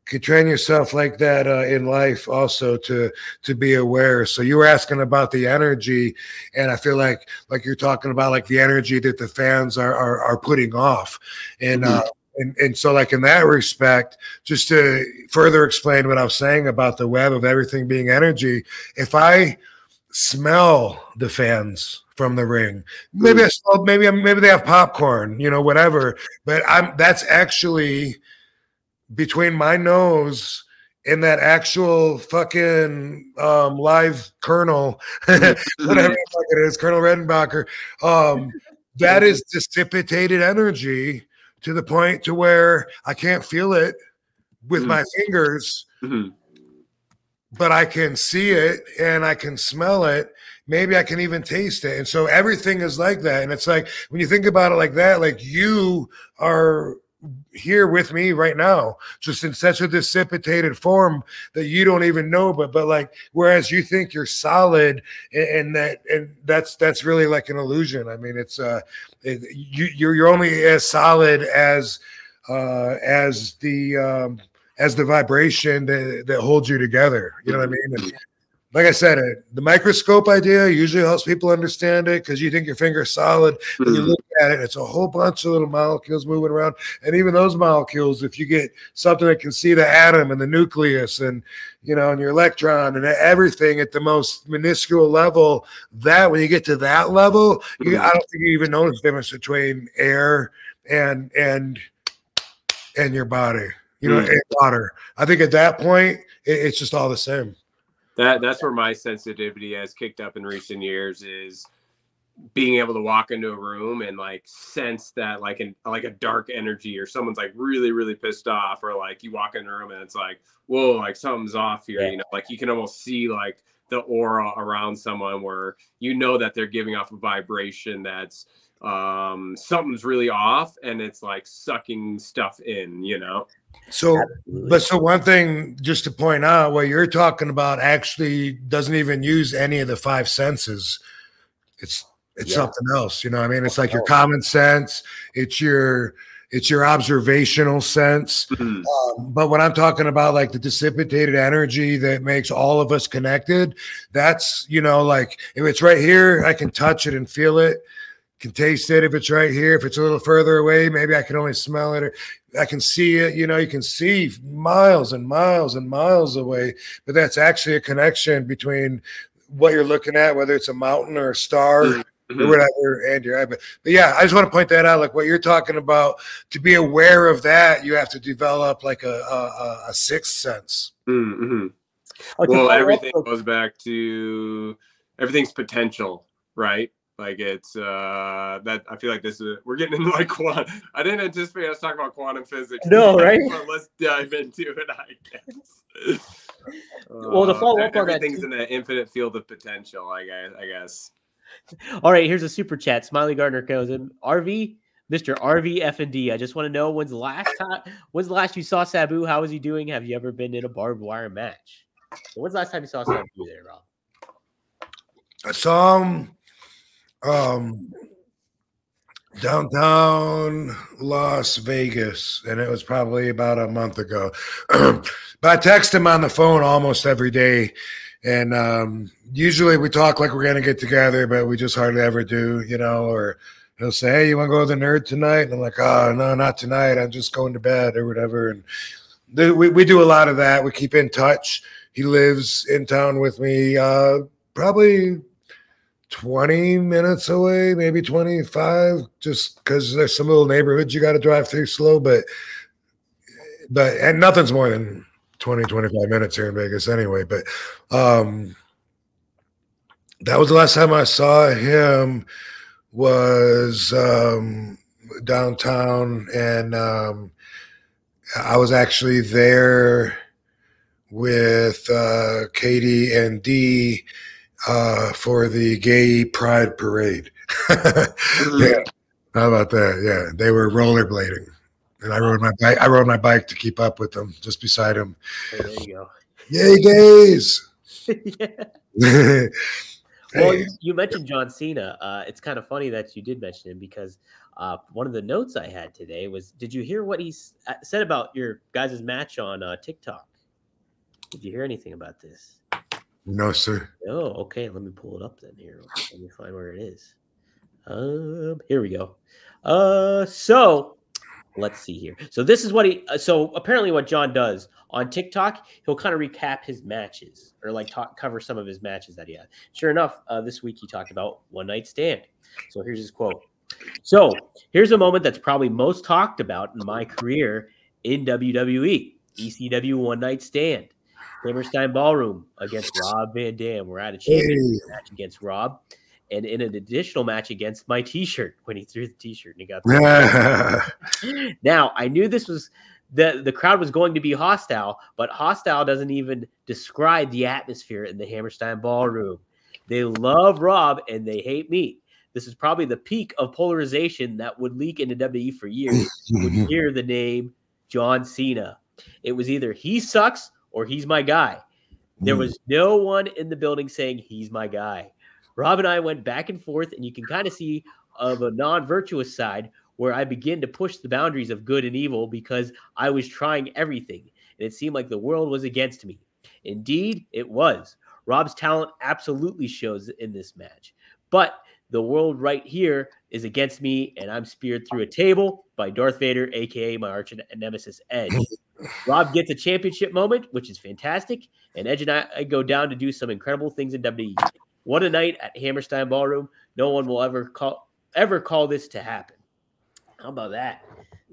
could train yourself like that uh, in life also to to be aware. So you were asking about the energy, and I feel like like you're talking about like the energy that the fans are are, are putting off, and. Uh, and, and so like in that respect just to further explain what i was saying about the web of everything being energy if i smell the fans from the ring maybe i smell maybe maybe they have popcorn you know whatever but i'm that's actually between my nose and that actual fucking um live kernel whatever the fuck it is colonel redenbacher um that is dissipated energy to the point to where i can't feel it with Mm. my fingers Mhm. but I can see it and I can smell it. Maybe I can even taste it. And so everything is like that. And it's like when you think about it like that, like you are here with me right now, just in such a dissipated form that you don't even know. But but like whereas you think you're solid and, and that and that's that's really like an illusion. I mean, it's uh it, you you're you're only as solid as uh as the um as the vibration that, that holds you together. You know what I mean? And like I said, uh, the microscope idea usually helps people understand it because you think your finger's solid, but you Mhm. look at it, it's a whole bunch of little molecules moving around. And even those molecules, if you get something that can see the atom and the nucleus and you know, and your electron and everything at the most minuscule level, that when you get to that level, you, I don't think you even notice the difference between air and and and your body you know, Mm. and water. I think at that point, it, it's just all the same. That that's where my sensitivity has kicked up in recent years is being able to walk into a room and like sense that like an like a dark energy or someone's like really really pissed off or like you walk in a room and it's like whoa like something's off here Yeah. you know like you can almost see like the aura around someone where you know that they're giving off a vibration that's um something's really off and it's like sucking stuff in you know So, Absolutely. but so one thing just to point out, what you're talking about actually doesn't even use any of the five senses. It's it's Yeah. something else. You know, what I mean, it's like your common sense. It's your it's your observational sense. Mhm. Um, but when I'm talking about like the dissipated energy that makes all of us connected, that's you know, like if it's right here, I can touch it and feel it, can taste it. If it's right here, if it's a little further away, maybe I can only smell it or I can see it. You know, you can see miles and miles and miles away, but that's actually a connection between what you're looking at, whether it's a mountain or a star or Mhm. whatever, and your eye. But, but yeah, I just want to point that out. Like what you're talking about, to be aware of that, you have to develop like a a, a- a sixth sense. Mhm. Oh, well everything goes back to everything's potential right like it's uh that i feel like this is we're getting into like quantum i didn't anticipate us talking about quantum physics No, right? but let's dive into it i guess Well, the Uh, follow up on that everything's too- in the infinite field of potential. I guess. I guess. All right, here's a super chat. Smiley Gardner goes in. RV, Mr. RV F and D. I just want to know when's the last time when's the last you saw Sabu? How is he doing? Have you ever been in a barbed wire match? So when's the last time you saw Sabu there, Rob? I saw him um, downtown Las Vegas, and it was probably about a month ago. but I text him on the phone almost every day. And um, usually we talk like we're to get together, but we just hardly ever do, you know, or he'll say, Hey, you want to go to the nerd tonight? And I'm like, Oh, no, not tonight. I'm just going to bed or whatever. And th- we, we do a lot of that. We keep in touch. He lives in town with me, uh, probably 20 minutes away, maybe 25, just because there's some little neighborhoods you got to drive through slow, but but and nothing's more than 20, 25 minutes here in Vegas anyway. But um that was the last time I saw him was um downtown and um I was actually there with uh Katie and Dee uh, for the gay pride parade. yeah. How about that? Yeah. They were rollerblading. And I rode my bike. I rode my bike to keep up with them, just beside them. Oh, there you go. Yay, gays! yeah. Well, you, you mentioned John Cena. Uh, it's kind of funny that you did mention him because uh, one of the notes I had today was, did you hear what he s- uh, said about your guys' match on uh, TikTok? Did you hear anything about this? No, sir. Oh, okay. Let me pull it up then here. Let me find where it is. Um, here we go. Uh, so let's see here. So this is what he. Uh, so apparently, what John does on TikTok, he'll kind of recap his matches or like talk cover some of his matches that he had. Sure enough, uh, this week he talked about one night stand. So here's his quote. So here's a moment that's probably most talked about in my career in WWE. ECW One Night Stand. Hammerstein Ballroom against Rob Van Dam. We're at a championship Hey. match against Rob, and in an additional match against my T-shirt when he threw the T-shirt and he got. The- now I knew this was the the crowd was going to be hostile, but hostile doesn't even describe the atmosphere in the Hammerstein Ballroom. They love Rob and they hate me. This is probably the peak of polarization that would leak into WWE for years. You would hear the name John Cena. It was either he sucks or he's my guy. There hmm. was no one in the building saying he's my guy. Rob and I went back and forth, and you can kind of see of a non-virtuous side where I begin to push the boundaries of good and evil because I was trying everything, and it seemed like the world was against me. Indeed, it was. Rob's talent absolutely shows in this match, but the world right here is against me, and I'm speared through a table by Darth Vader, aka my arch nemesis Edge. Rob gets a championship moment, which is fantastic, and Edge and I, I go down to do some incredible things in WWE. What a night at Hammerstein Ballroom! No one will ever call ever call this to happen. How about that?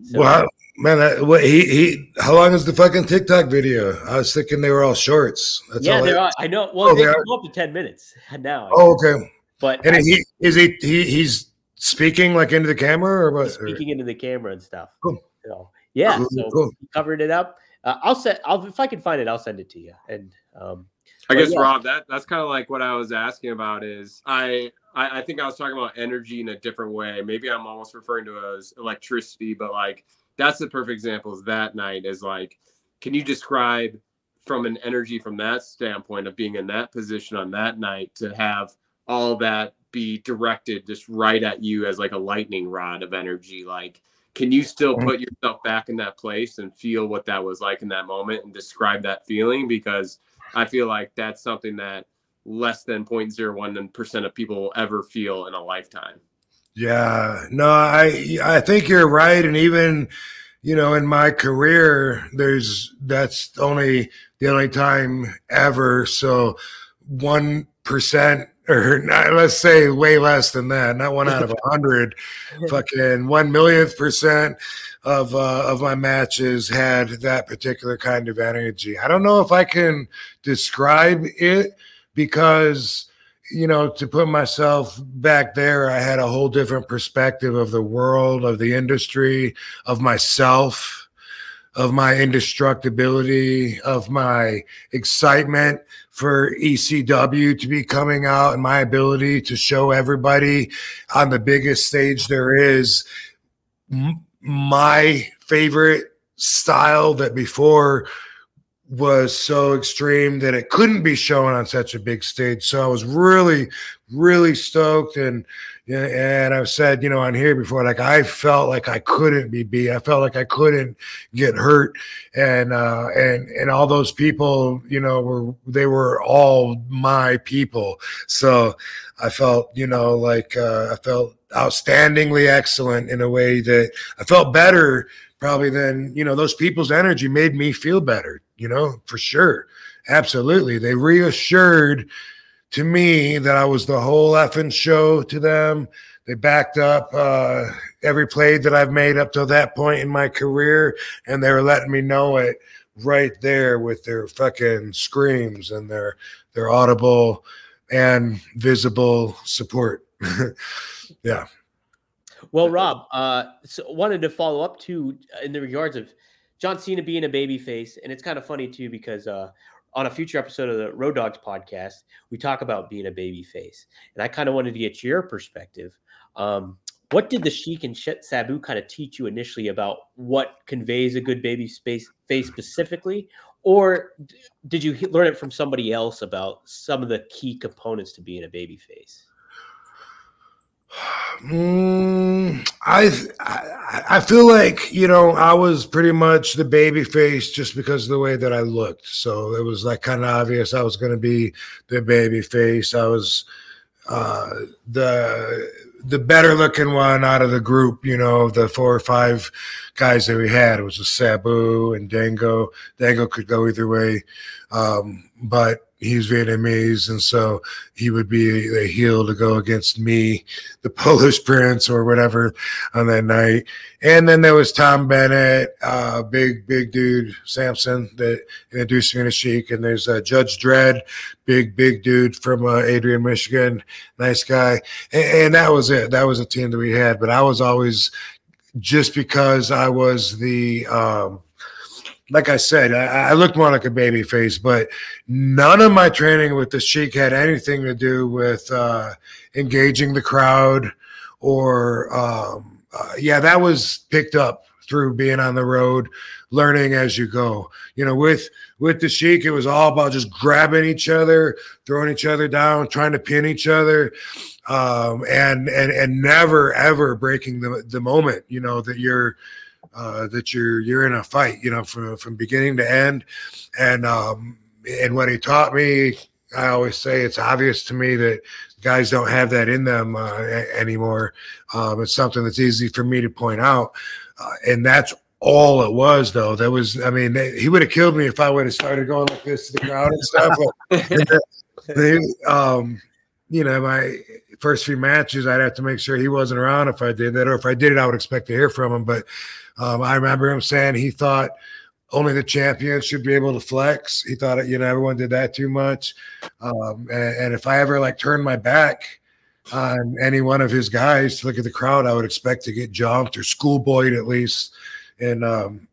So, wow, man, that, what, he he. How long is the fucking TikTok video? I was thinking they were all shorts. That's yeah, all. there I- are, I know. Well, Oh, they they go up to ten minutes now. oh, okay. but And I- he is he he he's speaking like into the camera or what? speaking into the camera and stuff. Cool. So yeah, Cool, so cool. covered it up. Uh, I'll set. I'll if I can find it, I'll send it to you. And um, I guess yeah. Rob, that that's kind of like what I was asking about. Is I, I I think I was talking about energy in a different way. Maybe I'm almost referring to it as electricity, but like that's the perfect example. Is that night is like, can you describe from an energy from that standpoint of being in that position on that night to have all that be directed just right at you as like a lightning rod of energy? Like, can you still Mhm. put yourself back in that place and feel what that was like in that moment and describe that feeling? Because I feel like that's something that less than 0.01% of people will ever feel in a lifetime. Yeah, no, I I think you're right, and even you know in my career, there's that's only the only time ever. So one percent, or not, let's say way less than that, not one out of a hundred, fucking one millionth percent of uh, of my matches had that particular kind of energy. I don't know if I can describe it because you know, to put myself back there, I had a whole different perspective of the world, of the industry, of myself. of my indestructibility, of my excitement for ECW to be coming out, and my ability to show everybody on the biggest stage there is my favorite style that before was so extreme that it couldn't be shown on such a big stage. So I was really, really stoked. And and I've said, you know, on here before, like I felt like I couldn't be beat. I felt like I couldn't get hurt. And uh and and all those people, you know, were they were all my people. So I felt, you know, like uh I felt outstandingly excellent in a way that I felt better probably than you know those people's energy made me feel better you know for sure absolutely they reassured to me that i was the whole effing show to them. They backed up uh, every play that i've made up to that point in my career and they were letting me know it right there with their fucking screams and their their audible and visible support. Yeah. Well, Rob, uh, so wanted to follow up too in the regards of John Cena being a babyface, and it's kind of funny too because uh, on a future episode of the Road Dogs podcast, we talk about being a babyface, and I kind of wanted to get your perspective. Um, what did the Sheik and Sabu kind of teach you initially about what conveys a good baby space face specifically, or did you learn it from somebody else about some of the key components to being a babyface? Mm, I, I feel like you know I was pretty much the baby face just because of the way that I looked. So it was like kind of obvious I was going to be the baby face. I was uh, the the better looking one out of the group. You know, the four or five guys that we had. It was a Sabu and Dango. Dango could go either way, um, but he's Vietnamese, and so he would be a heel to go against me, the Polish Prince, or whatever on that night. And then there was Tom Bennett, uh, big big dude, Samson that introduced me to Sheik. And there's uh, Judge Dredd, big big dude from uh, Adrian, Michigan, nice guy. And, and that was it. That was a team that we had. But I was always just because I was the um, like I said, I, I more like a baby face, but none of my training with the Sheik had anything to do with uh, engaging the crowd or, um, uh, yeah, that was picked up through being on the road, learning as you go. You know, with with the Sheik, it was all about just grabbing each other, throwing each other down, trying to pin each other, um, and and and never ever breaking the the moment. You know that you're uh, that you're you're in a fight, you know, from from beginning to end. And um, and what he taught me, I always say it's obvious to me that guys don't have that in them uh, anymore. Um, it's something that's easy for me to point out, uh, and that's all it was. Though that was, I mean, they, he would have killed me if I would have started going like this to the crowd and stuff. But they, um, you know, my first few matches, I'd have to make sure he wasn't around if I did that, or if I did it, I would expect to hear from him. But um, I remember him saying he thought only the champions should be able to flex. He thought, you know, everyone did that too much. Um, and, and if I ever like turned my back on any one of his guys to look at the crowd, I would expect to get jumped or schoolboyed at least. And um,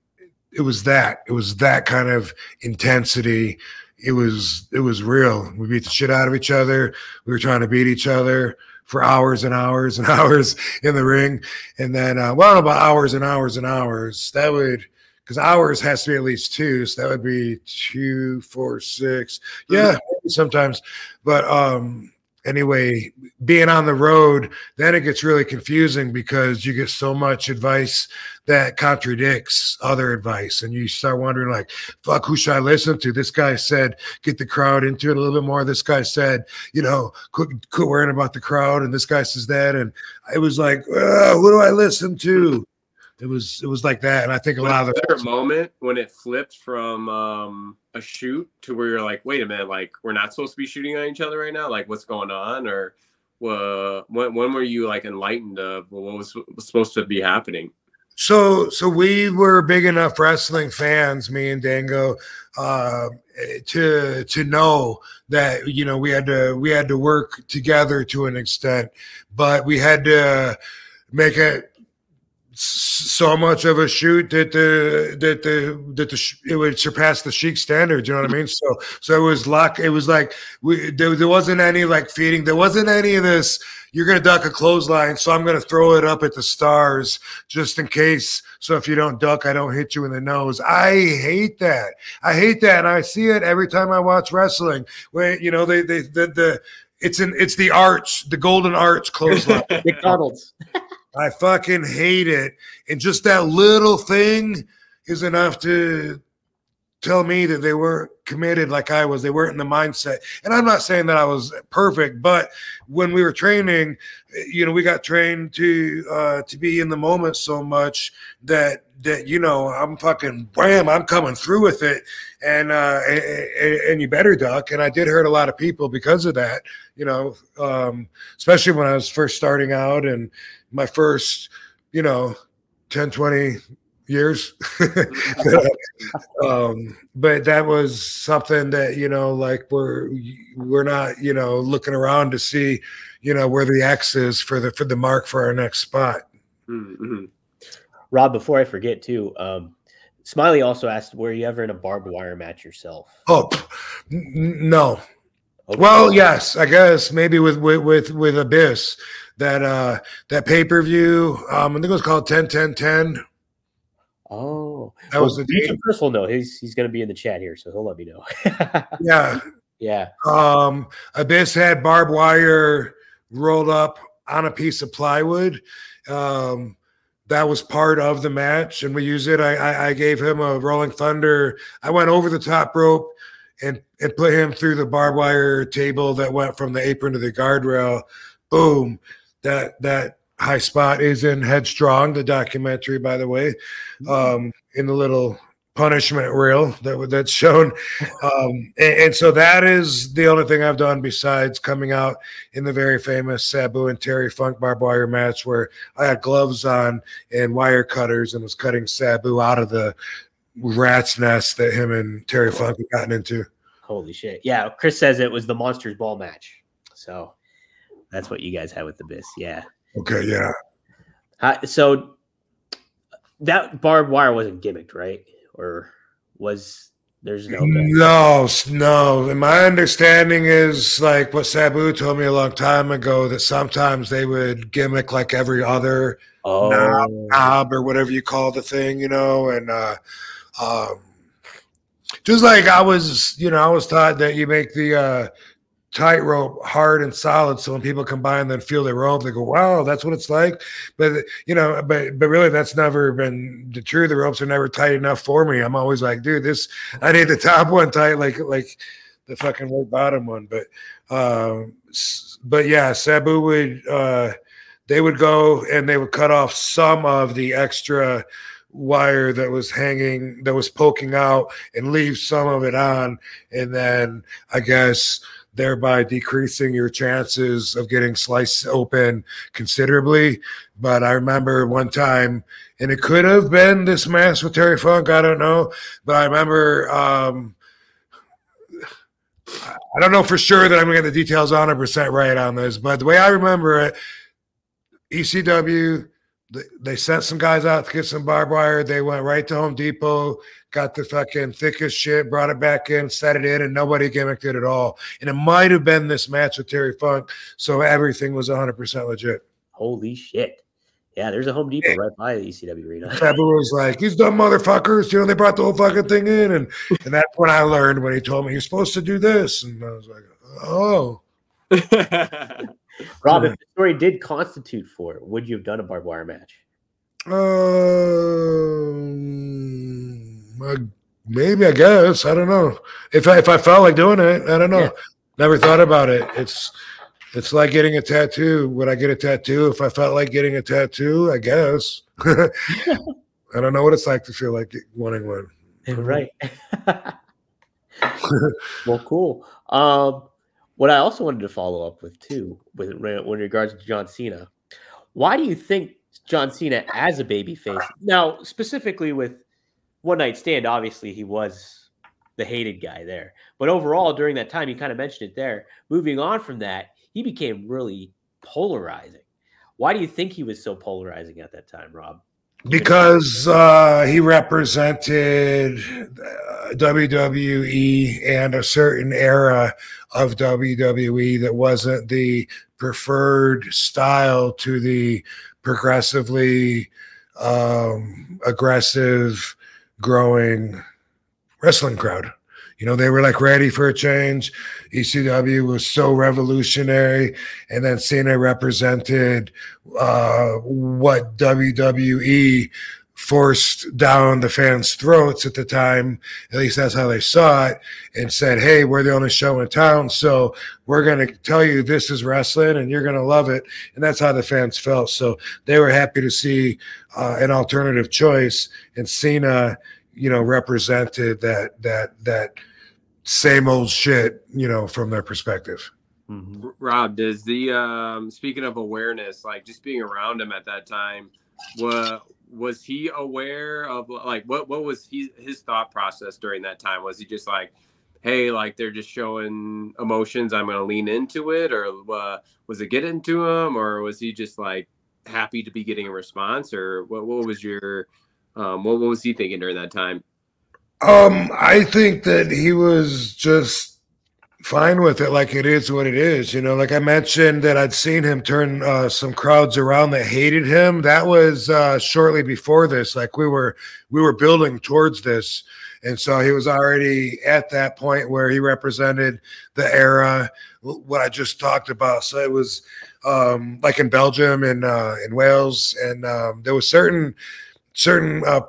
it was that. It was that kind of intensity. It was it was real. We beat the shit out of each other. We were trying to beat each other for hours and hours and hours in the ring. And then, uh, well, about hours and hours and hours. That would, because hours has to be at least two. So that would be two, four, six. Yeah, sometimes. But um, anyway, being on the road, then it gets really confusing because you get so much advice that contradicts other advice. And you start wondering, like, fuck, who should I listen to? This guy said, get the crowd into it a little bit more. This guy said, you know, quit, quit worrying about the crowd. And this guy says that. And it was like, uh, who do I listen to? It was it was like that, and I think a lot of Was there a the moment when it flipped from um, a shoot to where you're like, wait a minute, like we're not supposed to be shooting at each other right now? Like what's going on? Or uh, when when were you like enlightened of what was, supposed to be happening? So, so we were big enough wrestling fans, me and Dango, uh, to to know that you know we had to we had to work together to an extent, but we had to make it so much of a shoot that the that the that the sh- it would surpass the Sheik standard. You know what I mean? So so it was luck. It was like we there, there wasn't any like feeding. There wasn't any of this. You're gonna duck a clothesline, so I'm gonna throw it up at the stars just in case. So if you don't duck, I don't hit you in the nose. I hate that. I hate that, and I see it every time I watch wrestling. Where you know they they the, the it's an it's the arch, the golden arch clothesline. McDonald's. I fucking hate it. And just that little thing is enough to tell me that they weren't committed like I was. They weren't in the mindset. And I'm not saying that I was perfect, but when we were training, you know, we got trained to uh to be in the moment so much that that you know, I'm fucking wham, I'm coming through with it. And uh and, and you better duck. And I did hurt a lot of people because of that, you know, um, especially when I was first starting out and my first, you know, 10, 20 years. um, but that was something that, you know, like we're we're not, you know, looking around to see, you know, where the X is for the for the mark for our next spot. Mhm. Rob, before I forget too, um, Smiley also asked, "Were you ever in a barbed wire match yourself?" Oh n- no. Okay. Well, yes, I guess maybe with with with, with Abyss that uh that pay-per-view um I think it was called 10 10 10 Oh, That was the date. Chris will know. He's he's going to be in the chat here, so he'll let me know. yeah yeah. Um, Abyss had barbed wire rolled up on a piece of plywood. Um, that was part of the match, and we used it. I, I, I gave him a rolling thunder. I went over the top rope and and put him through the barbed wire table that went from the apron to the guardrail. Boom! That that high spot is in Headstrong, the documentary, by the way, um, in the little punishment reel that that's shown. Um, and, and so that is the only thing I've done besides coming out in the very famous Sabu and Terry Funk barbed wire match where I had gloves on and wire cutters and was cutting Sabu out of the rat's nest that him and Terry Funk had gotten into. Holy shit. Yeah. Chris says it was the Monsters Ball match. So that's what you guys had with the Abyss. Yeah. Okay, yeah. Uh, so that barbed wire wasn't gimmicked, right? Or was there's no. No, no. And my understanding is like what Sabu told me a long time ago that sometimes they would gimmick like every other Oh, knob or whatever you call the thing, you know, and uh um just like I was, you know, I was taught that you make the uh tightrope hard and solid so when people come by and then feel the rope, they go, Wow, that's what it's like. But you know, but but really that's never been the truth. The ropes are never tight enough for me. I'm always like, dude, this I need the top one tight, like like the fucking right bottom one. But um but yeah, Sabu would uh they would go and they would cut off some of the extra wire that was hanging that was poking out and leave some of it on and then i guess thereby decreasing your chances of getting sliced open considerably but i remember one time and it could have been this match with terry funk i don't know but i remember um I don't know for sure that I'm gonna get the details 100 percent right on this, but the way I remember it, ECW, they sent some guys out to get some barbed wire. They went right to Home Depot, got the fucking thickest shit, brought it back in, set it in, and nobody gimmicked it at all. And it might have been this match with Terry Funk, so everything was 100 percent legit. holy shit. Yeah, there's a Home Depot right by the ECW arena. Sabu was like, "These dumb motherfuckers," you know. They brought the whole fucking thing in, and and that's when I learned when he told me you're supposed to do this, and I was like, "Oh." Rob, if the story did constitute for it, would you have done a barbed wire match? Um, uh, maybe I guess I don't know if I, if I felt like doing it. I don't know. Yeah. Never thought about it. It's it's like getting a tattoo. Would I get a tattoo if I felt like getting a tattoo? I guess. I don't know what it's like to feel like wanting one. right. well, cool. Um, what I also wanted to follow up with too, with with regards to John Cena, why do you think John Cena as a baby face? Now, specifically with One Night Stand, obviously he was the hated guy there, but overall during that time, you kind of mentioned it there. Moving on from that, he became really polarizing. Why do you think he was so polarizing at that time, Rob? because uh, he represented uh, WWE and a certain era of WWE that wasn't the preferred style to the progressively um, aggressive, growing wrestling crowd. You know, they were like ready for a change. ECW was so revolutionary. And then Cena represented uh, what WWE forced down the fans' throats at the time. At least that's how they saw it, and said, "Hey, we're the only show in town, so we're going to tell you this is wrestling, and you're going to love it." And that's how the fans felt. So they were happy to see uh, an alternative choice, and Cena, you know, represented that that that same old shit, you know, from their perspective. Mhm. Rob, does the um speaking of awareness, like just being around him at that time, what was he aware of like what what was he his thought process during that time? Was he just like, hey, like they're just showing emotions, I'm gonna lean into it, or uh, was it getting to him, or was he just like happy to be getting a response, or what what was your um what, what was he thinking during that time? Um, I think that he was just fine with it, like it is what it is. You know, like I mentioned that I'd seen him turn uh, some crowds around that hated him. That was uh, shortly before this. Like we were we were building towards this, and so he was already at that point where he represented the era what I just talked about. So it was um, like in Belgium and uh, in Wales, and um, there was certain certain uh,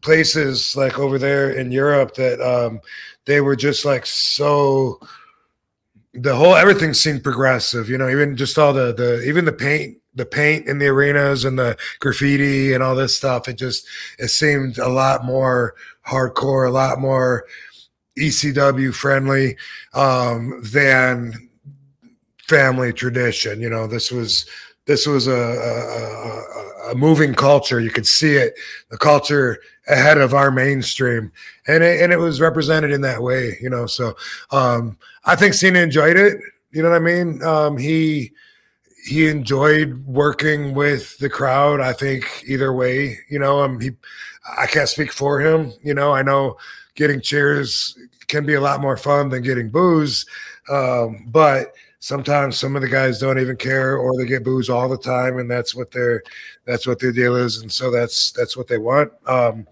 places like over there in Europe that um, they were just like so. The whole everything seemed progressive, you know. Even just all the the even the paint, the paint in the arenas and the graffiti and all this stuff. It just it seemed a lot more hardcore, a lot more ECW friendly um, than family tradition. You know, this was this was a, a, a, moving culture. You could see it, the culture ahead of our mainstream, and it, and it was represented in that way. You know, so um, I think Cena enjoyed it. You know what I mean? Um, he he enjoyed working with the crowd. I think either way, you know, um, he I can't speak for him. You know, I know getting cheers can be a lot more fun than getting boos, um, but sometimes some of the guys don't even care or they get boos all the time and that's what their that's what their deal is and so that's that's what they want um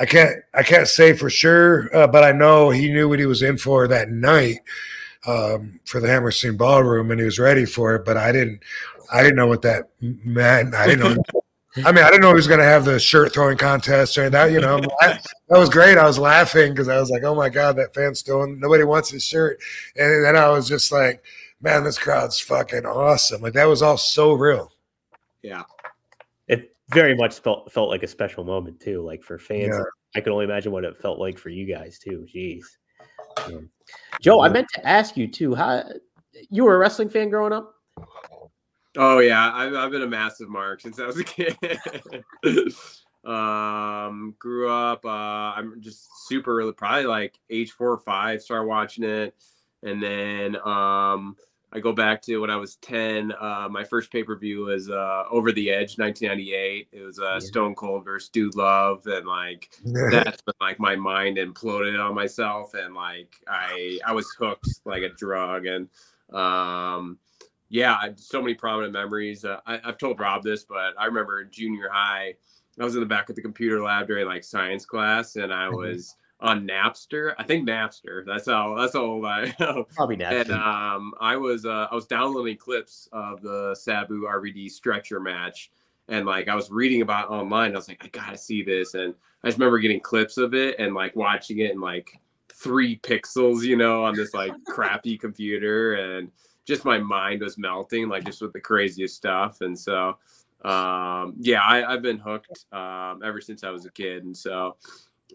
i can't i can't say for sure uh, but i know he knew what he was in for that night um for the hammerstein ballroom and he was ready for it but i didn't i didn't know what that meant i didn't know I mean, I didn't know he was going to have the shirt throwing contest or that. You know, that was great. I was laughing because I was like, "Oh my god, that fan's throwing! Nobody wants his shirt." And then I was just like, man, this crowd's fucking awesome. Like that was all so real. Yeah. It very much felt felt like a special moment too. Like for fans, Yeah. I can only imagine what it felt like for you guys too. Jeez, Um, Joe, I meant to ask you too. How you were a wrestling fan growing up? Oh yeah, I've, I've been a massive mark since I was a kid. um, grew up. Uh, I'm just super early, probably like age four or five. Started watching it, and then um, I go back to when I was ten. Uh, my first pay per view was uh, Over the Edge, 1998. It was uh, Yeah. Stone Cold versus Dude Love, and like that's when like my mind imploded on myself and like i i was hooked like a drug and um yeah I, so many prominent memories uh, I, i've told rob this but i remember in junior high i was in the back of the computer lab during like science class and i Mhm. was on napster i think napster that's how that's how old i am Probably Napster. and um, I was uh, I was downloading clips of the Sabu RVD stretcher match, and like I was reading about online. I was like, I gotta see this, and I just remember getting clips of it and like watching it in like three pixels, you know, on this like crappy computer, and just my mind was melting, like just with the craziest stuff. And so, um, yeah, I, I've been hooked um, ever since I was a kid, and so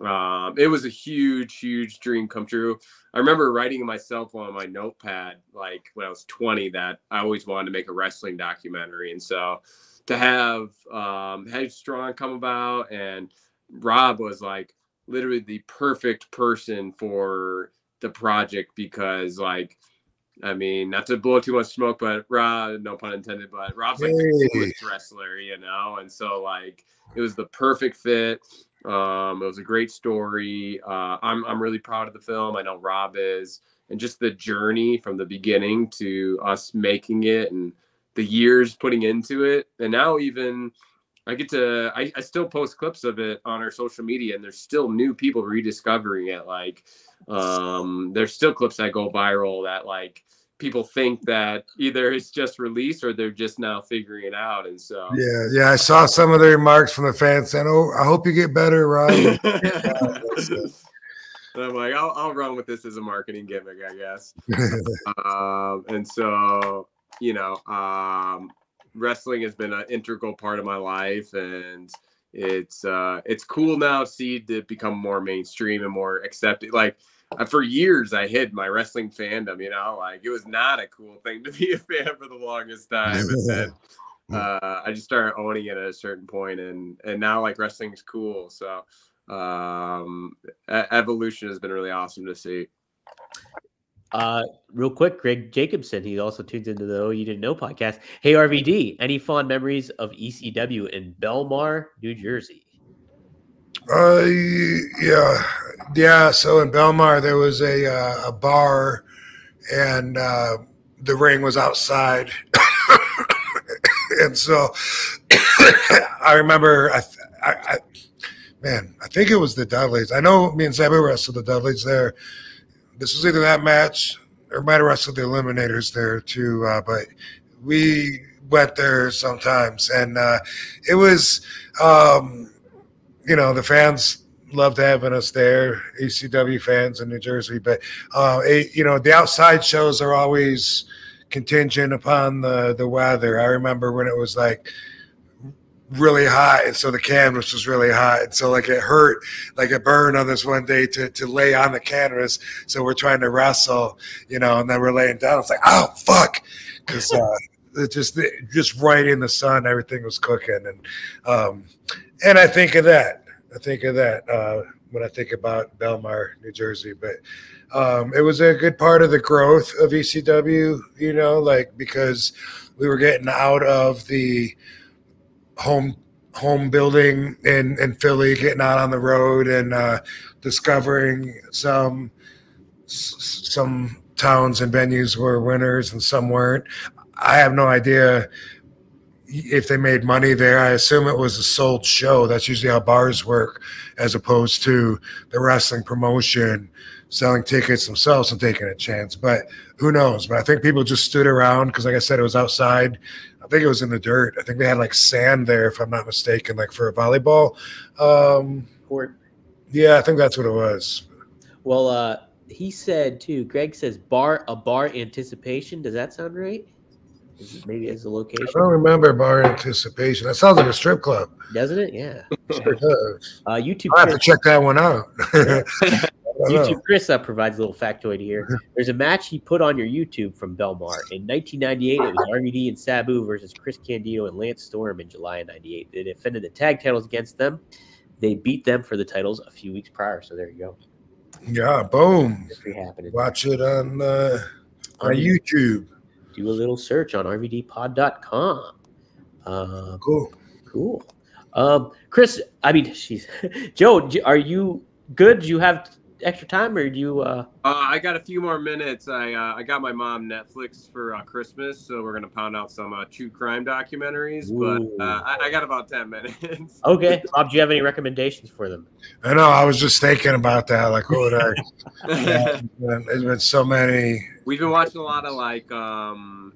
um, it was a huge, huge dream come true. I remember writing in my cell phone on my notepad, like when I was 20, that I always wanted to make a wrestling documentary. And so to have um, Headstrong come about and Rob was like literally the perfect person for the project because like I mean, not to blow too much smoke, but Rob, no pun intended, but Rob's like Hey. the coolest wrestler, you know, and so like it was the perfect fit. Um, it was a great story. Uh, I'm I'm really proud of the film. I know Rob is, and just the journey from the beginning to us making it and the years putting into it, and now even I get to I, I still post clips of it on our social media, and there's still new people rediscovering it. Like, um, there's still clips that go viral that like people think that either it's just released or they're just now figuring it out, and so. Yeah, yeah. I saw some of the remarks from the fans saying, "Oh, I hope you get better, Rob." And I'm like, I'll, I'll run with this as a marketing gimmick, I guess. um, and so, you know, um, wrestling has been an integral part of my life, and it's uh, it's cool now to see it become more mainstream and more accepted. Like for years, I hid my wrestling fandom. You know, like it was not a cool thing to be a fan for the longest time, and then uh, I just started owning it at a certain point, and and now like wrestling's cool. So um, e- evolution has been really awesome to see. Uh, real quick, Greg Jacobson. He also tunes into the Oh You Didn't Know podcast. Hey RVD, any fond memories of ECW in Belmar, New Jersey? Uh, yeah, yeah. So in Belmar, there was a uh, a bar, and uh, the ring was outside, and so I remember. I, I, I, man, I think it was the Dudleys. I know me and Sabu wrestled the Dudleys there. This was either that match or might have wrestled the Eliminators there too. Uh, but we went there sometimes, and uh, it was. Um, you know the fans loved having us there ecw fans in new jersey but uh it, you know the outside shows are always contingent upon the the weather. I remember when it was like really hot and so the canvas was really hot and so like it hurt like it burned on this one day to to lay on the canvas so we're trying to wrestle you know and then we're laying down. It's like oh fuck because uh it just just right in the sun everything was cooking and um and I think of that. I think of that uh, when I think about Belmar, New Jersey. But um, it was a good part of the growth of ECW, you know, like because we were getting out of the home home building in in Philly, getting out on the road and uh, discovering some some towns and venues were winners and some weren't. I have no idea if they made money there. I assume it was a sold show. That's usually how bars work, as opposed to the wrestling promotion selling tickets themselves and taking a chance. But who knows? But I think people just stood around because, like I said, it was outside. I think it was in the dirt. I think they had like sand there, if I'm not mistaken, like for a volleyball. Um, Court. yeah, I think that's what it was. Well, uh, he said too. Greg says bar a bar anticipation. Does that sound right? Is it maybe as a location, I don't remember bar anticipation. That sounds like a strip club. doesn't it? Yeah. Sure does. Uh, YouTube. I'll have to check that one out. I. YouTube Chris uh, provides a little factoid here. There's a match he put on your YouTube from Belmar in 1998. It was RVD and Sabu versus Chris Candido and Lance Storm in July of '98. They defended the tag titles against them. They beat them for the titles a few weeks prior. So there you go. Yeah, boom. Watch it on uh, on On YouTube. Do a little search on rvdpod.com. Uh, Cool. Cool. Um, Chris, I mean, she's Joe. Are you good? Do you have extra time, or do you? Uh, Uh, I got a few more minutes. I uh, I got my mom Netflix for uh, Christmas, so we're gonna pound out some uh, true crime documentaries. But Ooh. uh, I, I got about ten minutes. okay, Bob. Do you have any recommendations for them? I know. I was just thinking about that. Like, what would I? There's been so many. We've been watching a lot of like um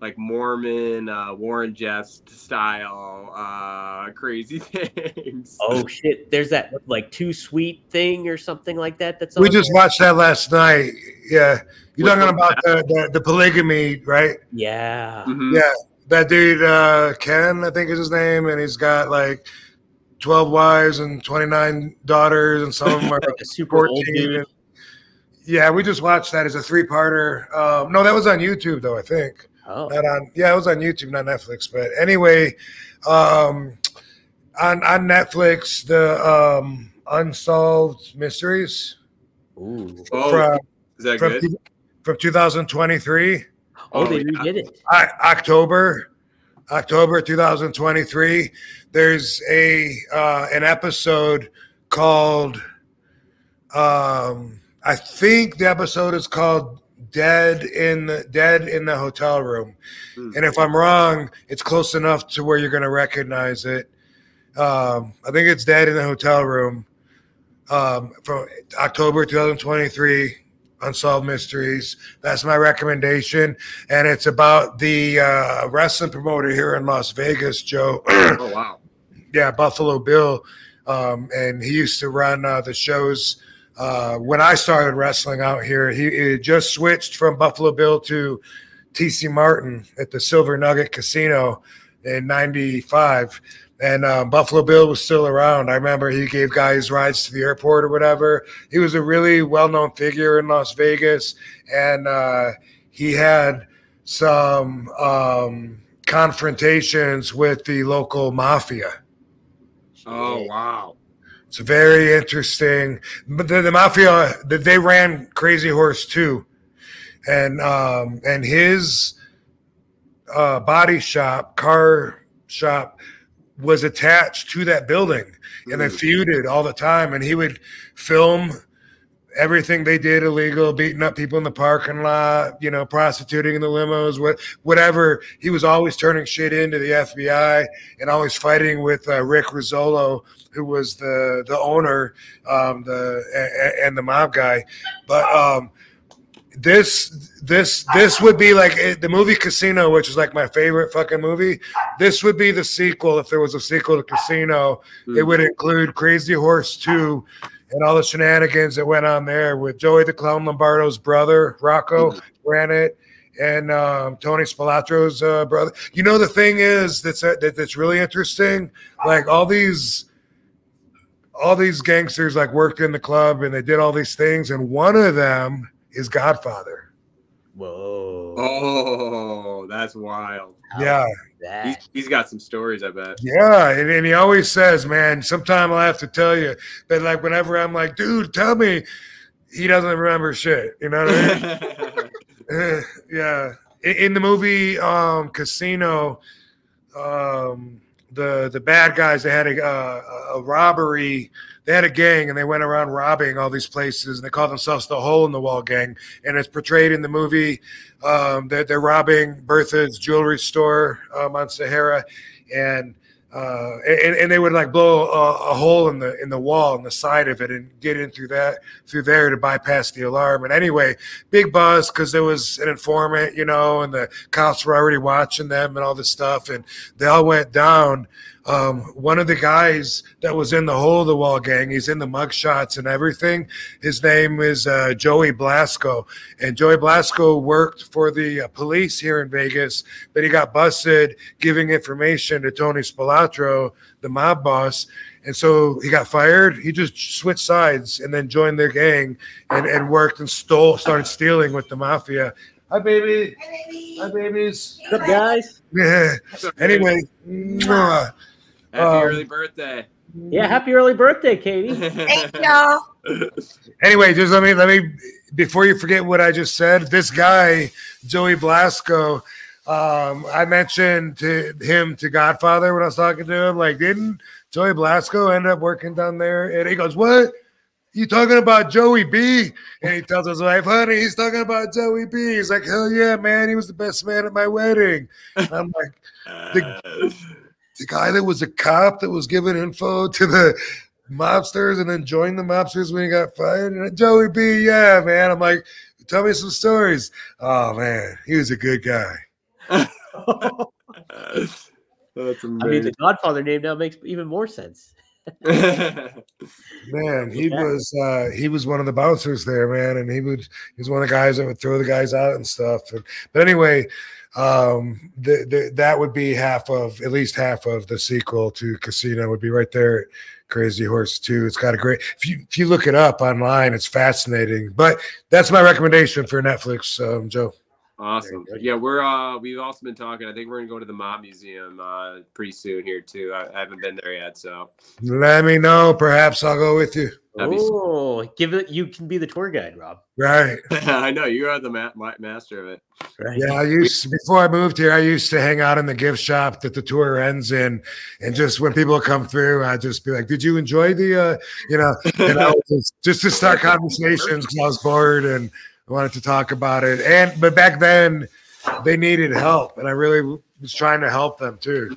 like Mormon uh, Warren Jeffs style uh, crazy things. Oh shit! There's that like too sweet thing or something like that. That's We on just there? watched that last night. Yeah, you're talking about the, the the polygamy, right? yeah. Mhm. Yeah, that dude uh, Ken, I think is his name, and he's got like twelve wives and twenty nine daughters, and some of them are Like a super old 14. dude. Yeah, we just watched that as a three parter. Um, no, that was on YouTube though. I think. Oh, not on yeah it was on youtube not netflix but anyway um on on netflix the um unsolved mysteries ooh. Oh, from, is that from good? from 2023. Oh, Oh, they yeah. redid it. I, October, October 2023. There's a uh, an episode called. Um, I think the episode is called "Dead in the Dead in the Hotel Room," Hmm. and if I'm wrong, it's close enough to where you're going to recognize it. Um, I think it's "Dead in the Hotel Room" um, from October 2023. Unsolved Mysteries. That's my recommendation and it's about the uh, wrestling promoter here in Las Vegas, Joe. Oh wow. yeah, Buffalo Bill, um, and he used to run uh, the shows uh, when I started wrestling out here. He, he just switched from Buffalo Bill to TC Martin at the Silver Nugget Casino in '95. And um, Buffalo Bill was still around. I remember he gave guys rides to the airport or whatever. He was a really well-known figure in Las Vegas, and uh, he had some um, confrontations with the local mafia. Oh wow. It's very interesting. But the, the mafia, that they ran Crazy Horse too, and um, and his uh, body shop, car shop, was attached to that building, and they Mm. feuded all the time. And he would film everything they did illegal, beating up people in the parking lot, you know, prostituting in the limos, what, whatever. He was always turning shit into the FBI and always fighting with uh, Rick Rizzolo, who was the the owner, um, the a- a- and the mob guy. But um, this this this would be like eh, the movie Casino, which is like my favorite fucking movie. This would be the sequel if there was a sequel to Casino. It would include Crazy Horse 2 and all the shenanigans that went on there with Joey the Clown Lombardo's brother, Rocco, ran it, and um, Tony Spilotro's uh, brother. You know, the thing is that's uh, that, that's really interesting. Like all these, all these gangsters like worked in the club and they did all these things, and one of them is Godfather. Whoa. Oh, that's wild. How Yeah, that? He's, he's got some stories, I bet. yeah, and, and he always says, "Man, sometime I'll have to tell you." But like whenever I'm like, "Dude, tell me," he doesn't remember shit. You know what I mean? Yeah. In, in the movie um, Casino, um, the the bad guys they had a, uh, a robbery. They had a gang and they went around robbing all these places. And they called themselves the Hole in the Wall Gang. And it's portrayed in the movie. Um, they're, they're robbing Bertha's jewelry store um, on Sahara, and uh, and, and they would like blow a, a hole in the in the wall on the side of it and get in through that through there to bypass the alarm. And anyway, big buzz because there was an informant, you know, and the cops were already watching them and all this stuff, and they all went down. Um, one of the guys that was in the hole of the wall gang, he's in the mug shots and everything. His name is uh, Joey Blasko, and Joey Blasko worked for the uh, police here in Vegas, but he got busted giving information to Tony Spilotro, the mob boss. And so he got fired. He just switched sides and then joined their gang and, and worked and stole, started stealing with the mafia. Hi, baby. Hi, babies. What's up, guys? Yeah. Anyway, mwah. Happy um, early birthday. Yeah, happy early birthday, Katie. Thank y'all. anyway, just let me let me before you forget what I just said. This guy, Joey Blasko, um, I mentioned to him to Godfather when I was talking to him. Like, didn't Joey Blasko end up working down there? And he goes, "What? You talking about Joey B?" And he tells his wife, "Honey, he's talking about Joey B." He's like, "Hell yeah, man! He was the best man at my wedding." And I'm like, the guy that was a cop that was giving info to the mobsters and then joined the mobsters when he got fired. And Joey B, yeah, man. I'm like, tell me some stories. Oh man, he was a good guy. That's amazing. I mean, the Godfather name now makes even more sense. Man, he Yeah. was uh he was one of the bouncers there, man, and he would he was one of the guys that would throw the guys out and stuff. And, but anyway, um the, the, that would be half of at least half of the sequel to Casino would be right there Crazy Horse 2. It's got a great if you if you look it up online, it's fascinating. But that's my recommendation for Netflix, um, Joe. Awesome. Yeah, we're uh we've also been talking. I think we're gonna go to the Mob Museum uh pretty soon here too. I, I haven't been there yet, so Let me know. Perhaps I'll go with you. Oh, give it. You can be the tour guide, Rob. Right. I know you are the ma- ma- master of it. Right. Yeah, I used before I moved here, I used to hang out in the gift shop that the tour ends in, and just when people come through, I just be like, "Did you enjoy the?" uh You know, and I was just, just to start conversations. 'cause I was bored and I wanted to talk about it. And but back then, they needed help, and I really was trying to help them too.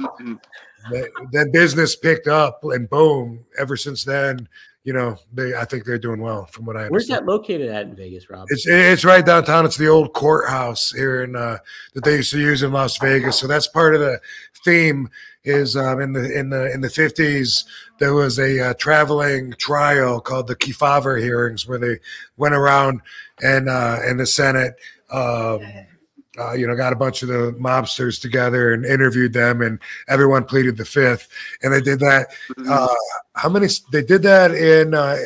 That, that business picked up, and boom! Ever since then, you know, they I think they're doing well from what I Where's understand. that located at in Vegas, Rob? It's it's right downtown. It's the old courthouse here in uh, that they used to use in Las Vegas. So that's part of the theme. Is um, in the in the in the fifties there was a uh, traveling trial called the Kefauver hearings where they went around and uh, in the Senate. Um, uh, you know, got a bunch of the mobsters together and interviewed them, and everyone pleaded the fifth. And they did that uh, how many? They did that in. Uh,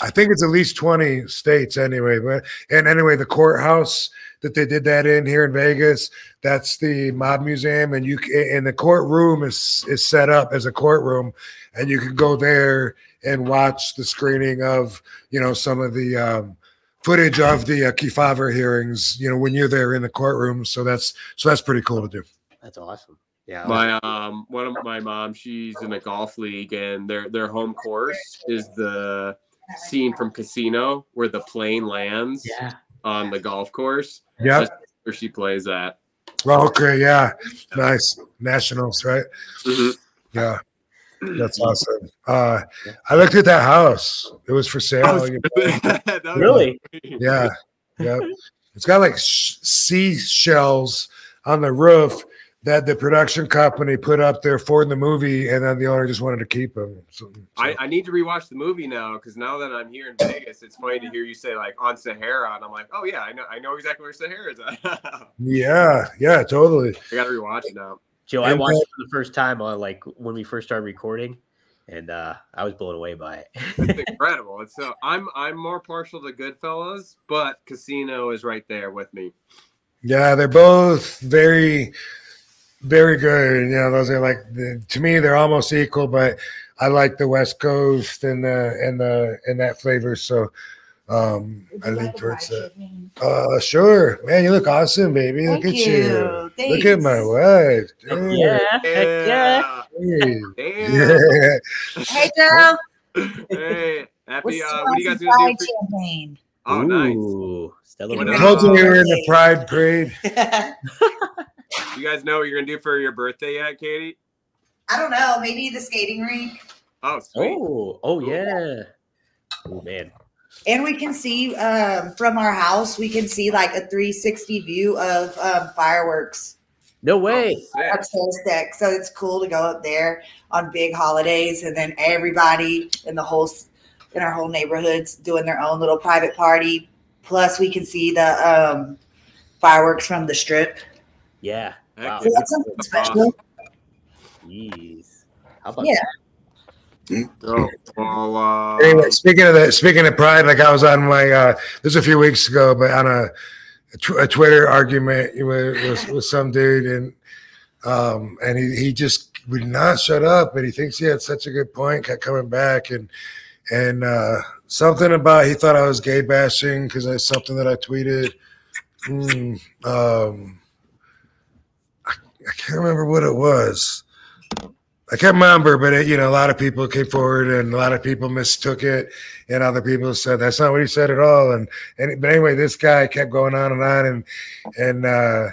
I think it's at least twenty states anyway. But and anyway, the courthouse that they did that in here in Vegas, that's the mob museum, and you and the courtroom is is set up as a courtroom, and you can go there and watch the screening of you know some of the. Um, footage of the uh, Kefauver hearings you know when you're there in the courtroom so that's so that's pretty cool to do That's awesome. Yeah. My um one of my mom, she's in a golf league and their their home course is the scene from Casino where the plane lands yeah. on the golf course yeah where she plays at. well, okay yeah nice nationals right Mhm. Yeah, that's awesome. Uh, I looked at that house; it was for sale. you know. Really? Yeah, yeah. It's got like sh- seashells on the roof that the production company put up there for the movie, and then the owner just wanted to keep them. So, so- I, I need to rewatch the movie now because now that I'm here in Vegas, it's funny to hear you say like on Sahara, and I'm like, oh yeah, I know, I know exactly where Sahara is at. Yeah, yeah, totally. I got to rewatch it now. Joe, I watched that- it for the first time on like when we first started recording, and uh, I was blown away by it. It's incredible. It's so I'm I'm more partial to Goodfellas, but Casino is right there with me. Yeah, they're both very, very good. You know, those are like the, to me they're almost equal, but I like the West Coast and the and the and that flavor. So um I lean towards that. Uh sure. Man, you look awesome, baby. Look at you. you. Look at my wife. Damn. yeah, heck yeah. Hey. Damn. Yeah. Hey, Joe. Hey, happy. What's Uh, what are you guys gonna fried do? For, champagne? oh, nice. Ooh, Stella What I told you we were in the Pride Parade. You guys know what you're gonna do for your birthday yet, Katie? I don't know. Maybe the skating rink. Oh, sweet. Oh, oh yeah. Oh man. And we can see um, from our house, we can see like a 360 view of um, fireworks No way. Oh, sick. deck. So it's cool to go up there on big holidays, and then everybody in the whole in our whole neighborhoods doing their own little private party. Plus, we can see the um, fireworks from the strip. Yeah. Wow. So that's something special. Jeez. How about Yeah. Oh, well, uh, Anyway, speaking of that, speaking of pride, like I was on my uh this was a few weeks ago, but on a a, tw- a Twitter argument with, with with some dude, and um and he he just would not shut up, and he thinks he had such a good point, kept coming back, and and uh something about he thought I was gay bashing because I something that I tweeted. Hmm, um, I, I can't remember what it was. I can't remember, but it, you know, a lot of people came forward and a lot of people mistook it, and other people said that's not what he said at all. And and but anyway, this guy kept going on and on and and uh,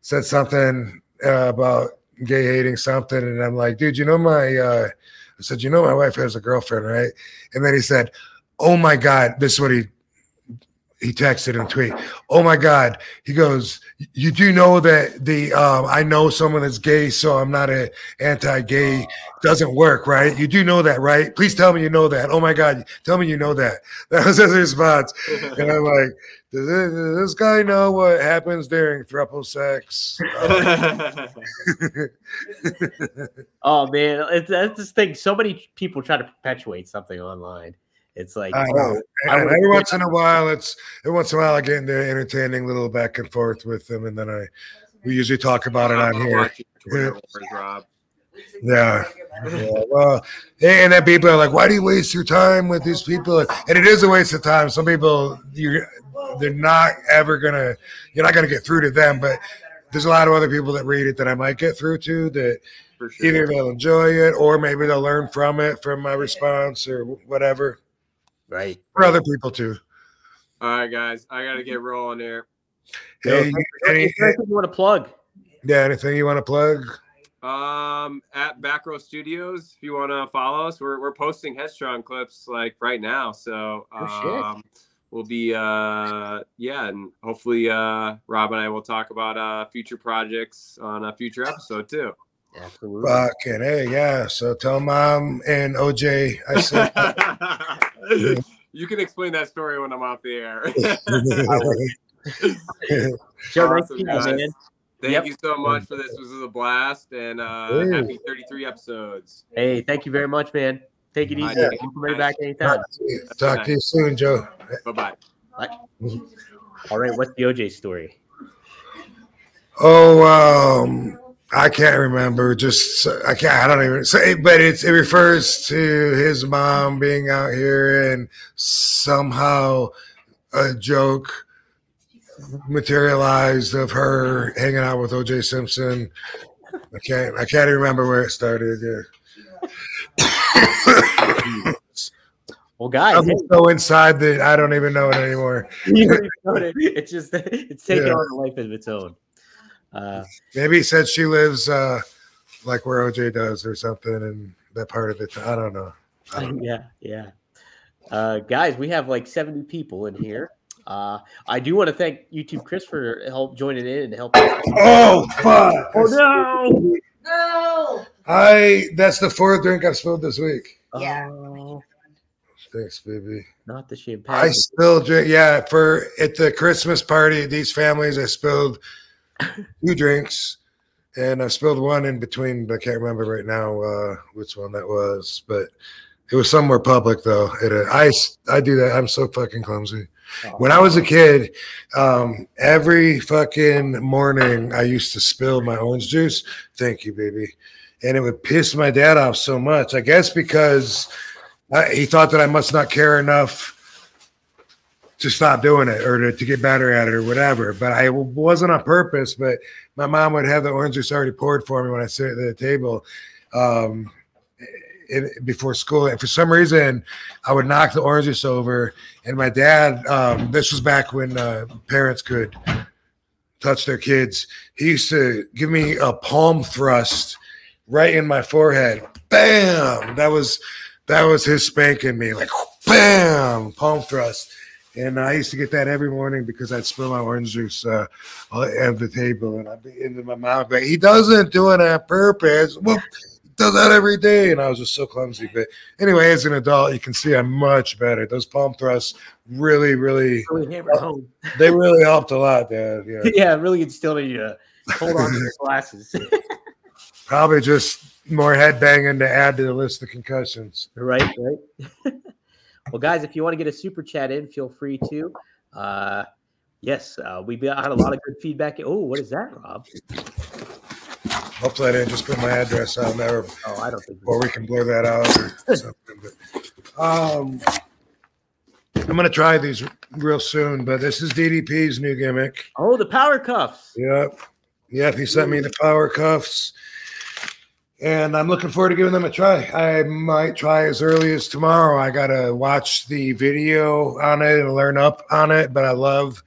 said something uh, about gay hating something, and I'm like, dude, you know my. Uh, I said, you know, my wife has a girlfriend, right? And then he said, oh my god, this is what he he texted and tweet. Oh my God. He goes, you do know that the um I know someone that's gay, so I'm not a anti-gay. Doesn't work, right? You do know that, right? Please tell me you know that. Oh my God, tell me you know that. That was his response. And I'm like, does this, does this guy know what happens during throuple sex? Oh man, it's that's this thing. So many people try to perpetuate something online. It's like, I oh, know. oh, I And every once in a while, it's every once in a while I get into entertaining little back and forth with them, and then I we usually talk about it on I'm here. Twitter Rob. Yeah. Yeah, well, and then people are like, "Why do you waste your time with these people?" And it is a waste of time. Some people, you, they're not ever gonna, you're not gonna get through to them. But there's a lot of other people that read it that I might get through to. That sure. either they'll enjoy it or maybe they'll learn from it, from my response or whatever. Right. For other people too. All right, guys, I gotta get rolling here. Hey, any, Is there anything you want to plug? yeah, anything you want to plug? Um, at Back Row Studios, if you want to follow us, we're we're posting Headstrong clips like right now. So Oh, shit. um, we'll be uh yeah, and hopefully uh Rob and I will talk about uh future projects on a future episode too. Absolutely. Fucking hey, yeah. So tell mom and OJ I said. you can explain that story when I'm off the air. Joe, awesome, to meet you, guys. man. Thank Yep. you so much for this. This was a blast, and uh, Hey. happy 33 episodes. Hey, thank you very much, man. Take it easy. Yeah. We'll come right back anytime. Talk to you soon, Joe. Bye bye. All right, what's the OJ story? Oh, um, I can't remember. Just I can't. I don't even say. But it's it refers to his mom being out here and somehow a joke materialized of her hanging out with OJ Simpson. I can't. I can't even remember where it started. Yeah. Well, guys, I'm so inside that I don't even know it anymore. you it. it's just it's taking Yeah. on a life of its own. Uh, Maybe he said she lives uh, like where OJ does or something and that part of it. I don't know. I don't know. yeah, yeah. Uh, guys, we have like 70 people in here. Uh, I do want to thank YouTube Chris for help joining in and helping. Oh fuck! Oh no! No. I that's the fourth drink I've spilled this week. Yeah. Oh, Thanks, baby. not the champagne. I still drink. Yeah, for at the Christmas party these families, I spilled two drinks, and I spilled one in between. But I can't remember right now uh, which one that was, but it was somewhere public though. It, uh, I I do that. I'm so fucking clumsy. When I was a kid, um, every fucking morning I used to spill my orange juice. Thank you, baby. And it would piss my dad off so much. I guess because I, he thought that I must not care enough to stop doing it or to, to get better at it or whatever. But I wasn't on purpose. But my mom would have the orange juice already poured for me when I sit at the table. Um, in, before school, and for some reason, I would knock the orange juice over, and my dad. Um, this was back when uh, parents could touch their kids. He used to give me a palm thrust right in my forehead. Bam! That was that was his spanking me, like bam, palm thrust. And I used to get that every morning because I'd spill my orange juice uh, at the table, and I'd be into my mouth. But he doesn't do it on purpose. Well, he does that every day, and I was just so clumsy. But anyway, as an adult, you can see I'm much better. Those palm thrusts really, really, really hammered home. they really helped a lot, Dad. Yeah, yeah, really instilled in you to hold on to your glasses. probably just more head banging to add to the list of concussions. right, right. Well, guys, if you want to get a super chat in, feel free to. Uh, yes, uh, we had a lot of good feedback. Oh, what is that, Rob? Hopefully, I didn't just put my address on there, Oh, I don't think. or we can blur that out or something. But um, I'm gonna try these real soon. But this is DDP's new gimmick. Oh, the power cuffs. Yep, yep. He sent me the power cuffs, and I'm looking forward to giving them a try. I might try as early as tomorrow. I gotta watch the video on it and learn up on it. But I love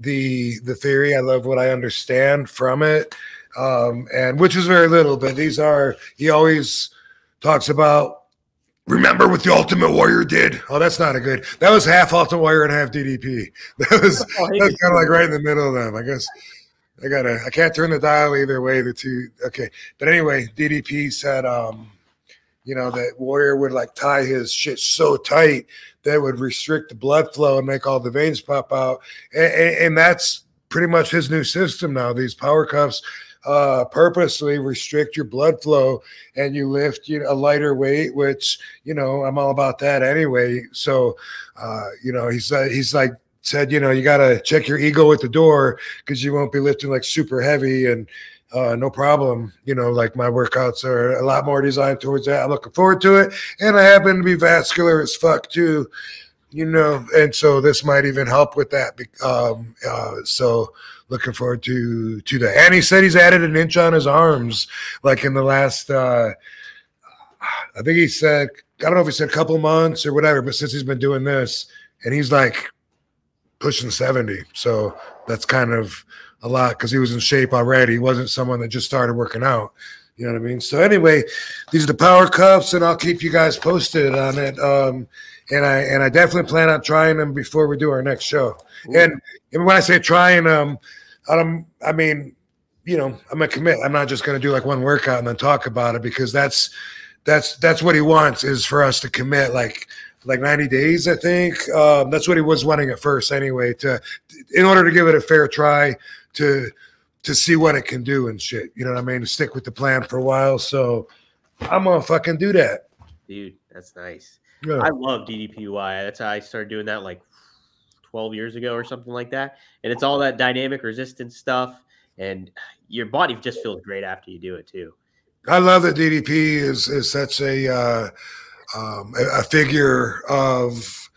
the the theory. I love what I understand from it, um, and which is very little. But these are he always talks about. Remember what the Ultimate Warrior did? Oh, that's not a good. That was half Ultimate Warrior and half DDP. That was Oh, that's kind of like right in the middle of them. I guess I gotta. I can't turn the dial either way. The two. Okay, but anyway, DDP said, um, you know, that Warrior would like tie his shit so tight that would restrict the blood flow and make all the veins pop out, and, and, and that's pretty much his new system now. These power cuffs uh purposely restrict your blood flow and you lift you know, a lighter weight which you know i'm all about that anyway so uh you know he's uh, he's like said you know you got to check your ego at the door because you won't be lifting like super heavy and uh, no problem. You know, like my workouts are a lot more designed towards that. I'm looking forward to it, and I happen to be vascular as fuck too. You know, and so this might even help with that. Um, uh, so looking forward to to that. And he said he's added an inch on his arms, like in the last. uh I think he said I don't know if he said a couple months or whatever, but since he's been doing this, and he's like pushing 70. So that's kind of a lot because he was in shape already. He wasn't someone that just started working out. You know what I mean? So anyway, these are the power cuffs, and I'll keep you guys posted on it. Um, and I and I definitely plan on trying them before we do our next show. And, and when I say trying them, um, I mean, you know, I'm gonna commit. I'm not just gonna do like one workout and then talk about it because that's that's that's what he wants is for us to commit like like 90 days i think um, that's what he was wanting at first anyway to in order to give it a fair try to to see what it can do and shit you know what i mean to stick with the plan for a while so i'm gonna fucking do that Dude, that's nice. yeah. I love DDPY. That's how I started doing that like 12 years ago or something like that. And it's all that dynamic resistance stuff. And your body just feels great after you do it too. I love that DDP is is such a uh, um, a, a figure of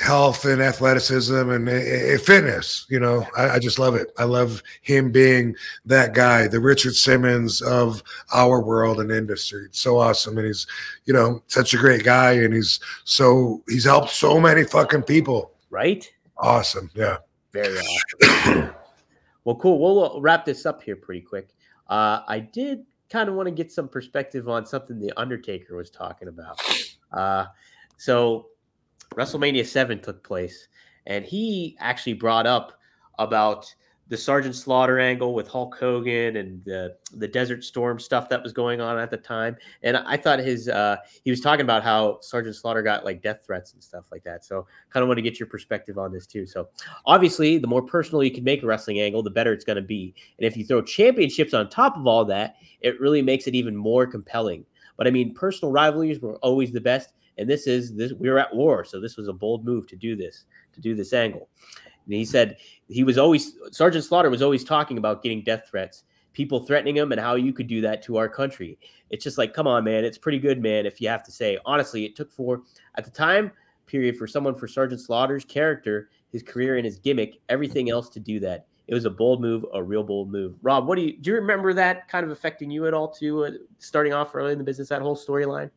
health and athleticism and uh, uh, fitness. You know, I, I just love it. I love him being that guy, the Richard Simmons of our world and industry. It's so awesome, and he's you know such a great guy, and he's so he's helped so many fucking people. Right? Awesome, yeah. Very awesome. well, cool. We'll uh, wrap this up here pretty quick. Uh, I did kind of want to get some perspective on something the Undertaker was talking about. Uh, so, WrestleMania 7 took place, and he actually brought up about the Sergeant Slaughter angle with Hulk Hogan and the, the Desert Storm stuff that was going on at the time. And I thought his, uh, he was talking about how Sergeant Slaughter got like death threats and stuff like that. So, kind of want to get your perspective on this too. So, obviously, the more personal you can make a wrestling angle, the better it's going to be. And if you throw championships on top of all that, it really makes it even more compelling. But I mean, personal rivalries were always the best, and this is this. we're at war, so this was a bold move to do this, to do this angle. And he said he was always Sergeant Slaughter was always talking about getting death threats, people threatening him, and how you could do that to our country. It's just like, come on, man, it's pretty good, man. If you have to say, honestly, it took for at the time period for someone for Sergeant Slaughter's character, his career, and his gimmick, everything else to do that. It was a bold move, a real bold move. Rob, what do you do? You remember that kind of affecting you at all? Too uh, starting off early in the business, that whole storyline.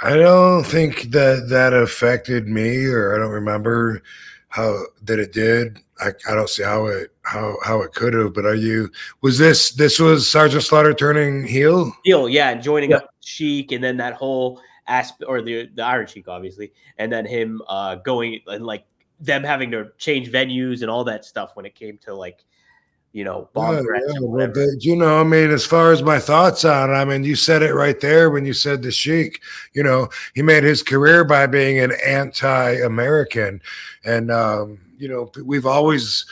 I don't think that that affected me, or I don't remember how that it did. I, I don't see how it how how it could have. But are you? Was this this was Sergeant Slaughter turning heel? Deal, yeah, and joining Yeah. up Sheik, and then that whole aspect, or the the Iron Sheik, obviously, and then him uh going and like them having to change venues and all that stuff when it came to like, you know, Yeah, yeah, well, but, you know, I mean, as far as my thoughts on, it, I mean, you said it right there when you said the Sheik. You know, he made his career by being an anti-American, and um, you know, we've always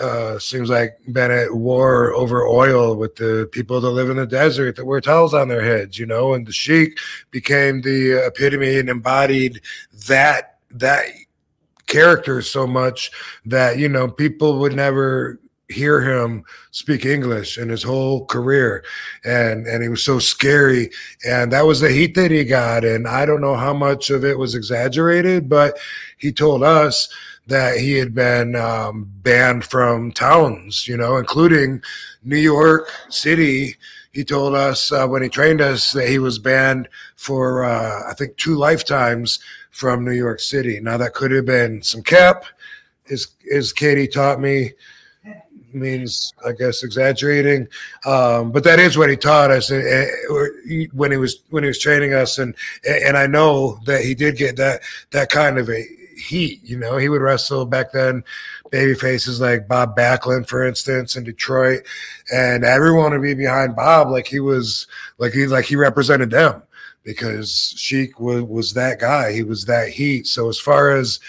uh, seems like been at war over oil with the people that live in the desert that wear towels on their heads. You know, and the Sheik became the epitome and embodied that that character so much that you know people would never hear him speak English in his whole career. And and he was so scary. And that was the heat that he got. And I don't know how much of it was exaggerated, but he told us that he had been um, banned from towns, you know, including New York City. He told us uh, when he trained us that he was banned for, uh, I think, two lifetimes from New York City. Now, that could have been some cap, as, as Katie taught me means I guess exaggerating, um, but that is what he taught us eh, eh, when he was when he was training us, and and I know that he did get that that kind of a heat. You know, he would wrestle back then, baby faces like Bob Backlund, for instance, in Detroit, and everyone would be behind Bob like he was like he like he represented them because Sheik was was that guy. He was that heat. So as far as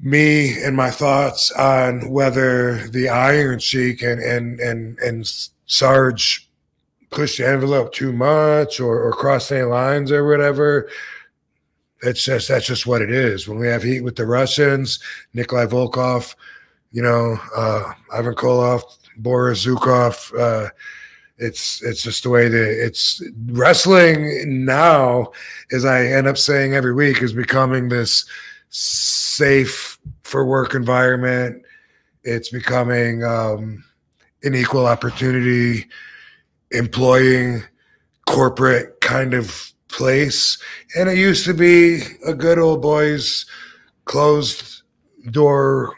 me and my thoughts on whether the Iron Sheik and and and and Sarge pushed the envelope too much or, or crossed any lines or whatever. It's just that's just what it is. When we have heat with the Russians, Nikolai Volkov, you know, uh, Ivan Koloff, Boris Zhukov. Uh, it's it's just the way that it's wrestling now, as I end up saying every week, is becoming this safe for work environment. It's becoming um, an equal opportunity employing corporate kind of place. And it used to be a good old boys closed door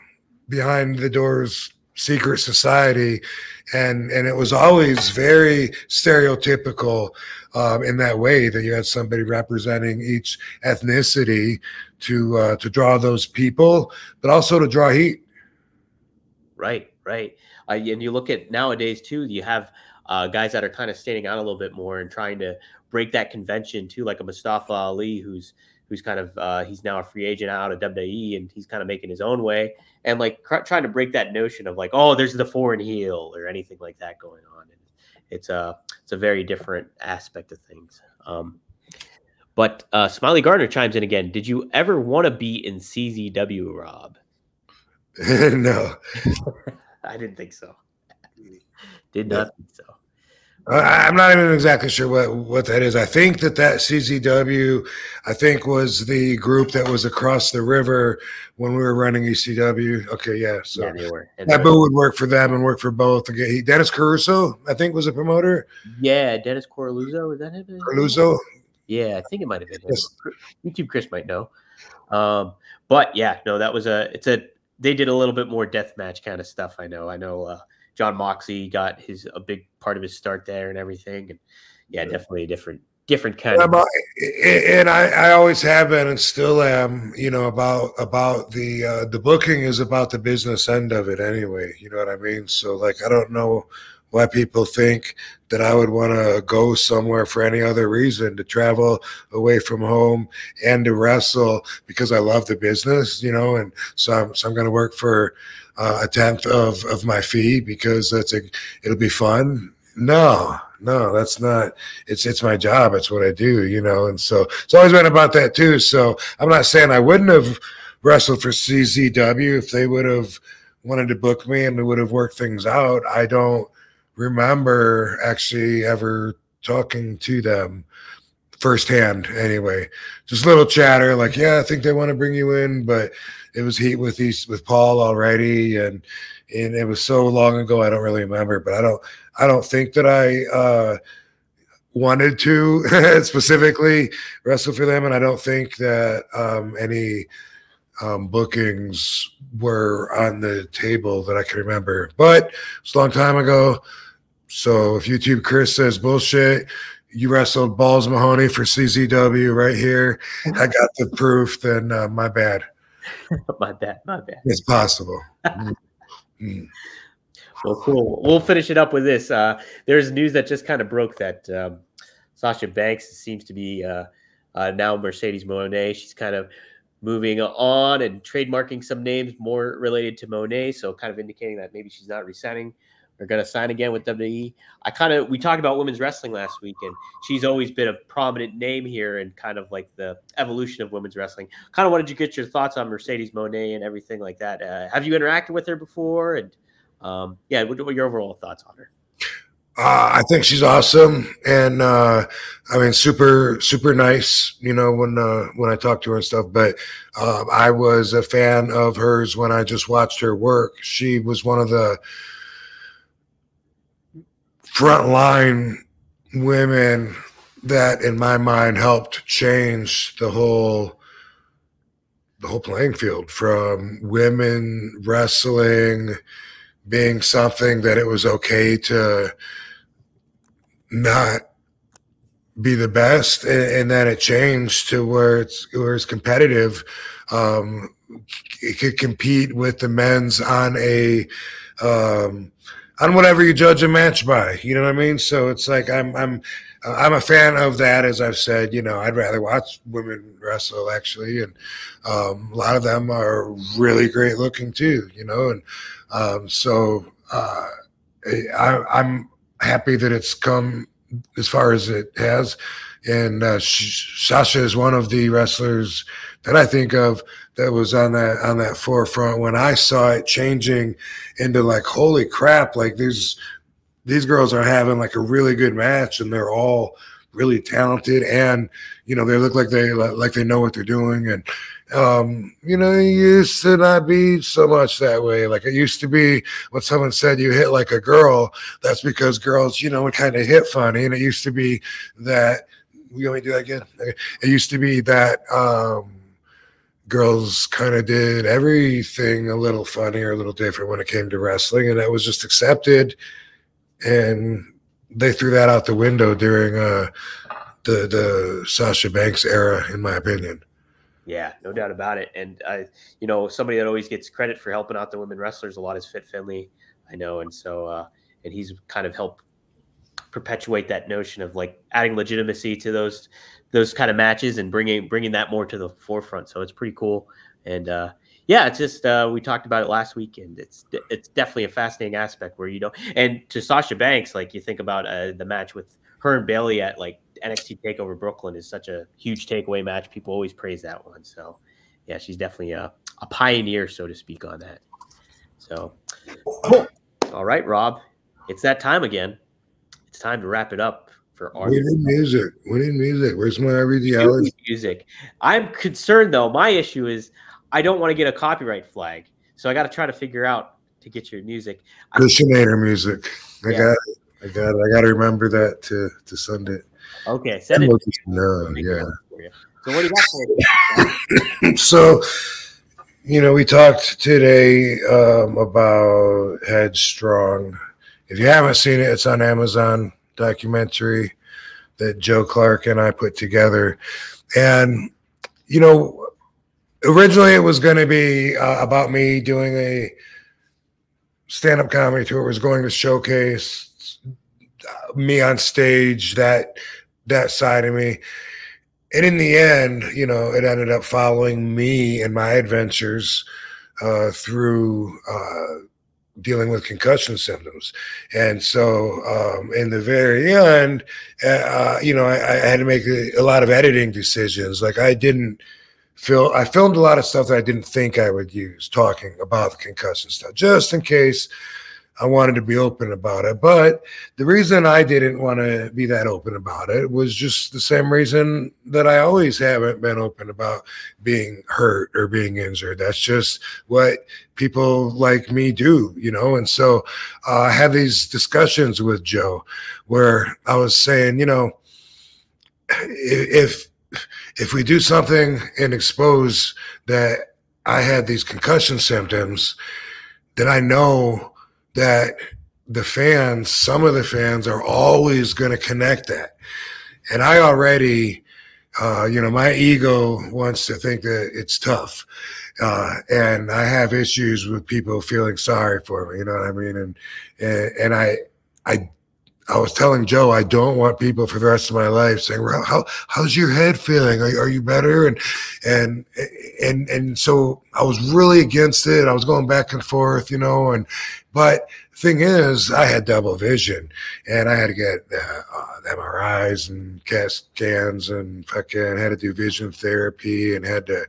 behind the doors secret society and and it was always very stereotypical um, in that way that you had somebody representing each ethnicity to uh, to draw those people but also to draw heat Right, right. Uh, and you look at nowadays too. You have uh, guys that are kind of standing out a little bit more and trying to break that convention too, like a Mustafa Ali, who's who's kind of uh, he's now a free agent out of WWE and he's kind of making his own way and like cr- trying to break that notion of like, oh, there's the foreign heel or anything like that going on. And it's a it's a very different aspect of things. Um, but uh, Smiley Gardner chimes in again. Did you ever want to be in CZW, Rob? no I didn't think so. Did not think so. I'm not even exactly sure what, what that is. I think that that CZW, I think was the group that was across the river when we were running ECW. Okay, yeah. So yeah, they were. And that boo would work for them and work for both. He- Dennis Caruso, I think, was a promoter. yeah, Dennis Coralluzzo, is that him? Caruso. Yeah, I think it might have been him. YouTube Chris might know. Um, but yeah, no, that was a it's a they did a little bit more death match kind of stuff. I know. I know uh Jon Moxley got his a big part of his start there and everything. And yeah, definitely a different different kind And of and I, I always have been and still am, you know, about about the uh, the booking is about the business end of it anyway. You know what I mean? So like, I don't know why people think that I would want to go somewhere for any other reason to travel away from home and to wrestle because I love the business, you know, and so I'm so I'm going to work for uh, a tenth of of my fee because that's a it'll be fun. No, no, that's not it's it's my job. It's what I do, you know. And so it's always been about that too. So I'm not saying I wouldn't have wrestled for CZW if they would have wanted to book me and we would have worked things out. I don't remember actually ever talking to them firsthand anyway. Just little chatter like, yeah, I think they want to bring you in, but it was heat with these with Paul already and and it was so long ago I don't really remember, but I don't I don't think that I uh wanted to specifically wrestle for them, and I don't think that um, any um, bookings were on the table that I can remember. But it's a long time ago. So if YouTube Chris says bullshit, you wrestled Balls Mahoney for CZW right here. I got the proof. Then uh, my bad. my bad, my bad. It's possible. Mm. Mm. Well, cool. We'll finish it up with this. Uh, there's news that just kind of broke that um, Sasha Banks seems to be uh, uh, now Mercedes Mone. She's kind of moving on and trademarking some names more related to Mone. So, kind of indicating that maybe she's not resigning or going to sign again with WWE. I kind of we talked about women's wrestling last week, and she's always been a prominent name here and kind of like the evolution of women's wrestling. Kind of wanted to get your thoughts on Mercedes Mone and everything like that. Uh, have you interacted with her before? And um, yeah, what, what are your overall thoughts on her? Uh, I think she's awesome, and uh, I mean, super, super nice. You know, when uh, when I talk to her and stuff. But uh, I was a fan of hers when I just watched her work. She was one of the frontline women that, in my mind, helped change the whole the whole playing field from women wrestling being something that it was okay to not be the best and, and then it changed to where it's where it's competitive um it could compete with the men's on a um on whatever you judge a match by you know what i mean? So it's like i'm i'm i'm a fan of that as i've said you know i'd rather watch women wrestle actually and um a lot of them are really great looking too you know and um so uh I, i'm happy that it's come as far as it has and uh, Sasha is one of the wrestlers that I think of that was on that on that forefront when I saw it changing into like holy crap like these these girls are having like a really good match and they're all really talented and you know they look like they like they know what they're doing and um you know it used to not be so much that way. Like it used to be when someone said you hit like a girl that's because girls you know it kind of hit funny and it used to be that we only do that again? It used to be that um girls kind of did everything a little funny or a little different when it came to wrestling and that was just accepted and they threw that out the window during uh the the Sasha Banks era in my opinion Yeah, no doubt about it. And I, you know, somebody that always gets credit for helping out the women wrestlers a lot is Fit Finley. I know, and so uh, and he's kind of helped perpetuate that notion of like adding legitimacy to those those kind of matches and bringing bringing that more to the forefront. So it's pretty cool. And uh, yeah, it's just uh, we talked about it last weekend. It's it's definitely a fascinating aspect where you know, and to Sasha Banks, like you think about uh, the match with her and Bayley at like NXT Takeover Brooklyn is such a huge takeaway match. People always praise that one. So yeah, she's definitely a, a pioneer, so to speak, on that. So cool. All right, Rob, it's that time again. It's time to wrap it up for our we need music. We need music. Where's my hours music. I'm concerned though. My issue is I don't want to get a copyright flag, so I got to try to figure out to get your music. Cushionator music. I Yeah. got it. I got it. I got to remember that to to send it. Okay, send it. no it yeah. So what do you got for so you know we talked today um, about headstrong. If you haven't seen it it's on amazon documentary that Joe Clarke and i put together. And you know originally it was going to be uh, about me doing a stand-up comedy tour. It was going to showcase uh, me on stage that that side of me. And in the end, you know, it ended up following me and my adventures uh, through uh, dealing with concussion symptoms. And so, um, in the very end, uh, you know, I, I had to make a, a lot of editing decisions. Like I didn't feel I filmed a lot of stuff that I didn't think I would use talking about the concussion stuff, just in case. I wanted to be open about it. But the reason I didn't want to be that open about it was just the same reason that I always haven't been open about being hurt or being injured. That's just what people like me do, you know? And so uh, I had these discussions with Joe where I was saying, you know, if if we do something and expose that I had these concussion symptoms, then I know that the fans, some of the fans are always going to connect that. And I already, uh, you know, my ego wants to think that it's tough. Uh, and I have issues with people feeling sorry for me, you know what I mean? And, and, and I, I, I was telling Joe, I don't want people for the rest of my life saying, well, how, how's your head feeling? Are, are you better? And, and, and, and so I was really against it. I was going back and forth, you know, and, but thing is, I had double vision and I had to get uh, uh, MRIs and CAT scans and fucking had to do vision therapy and had to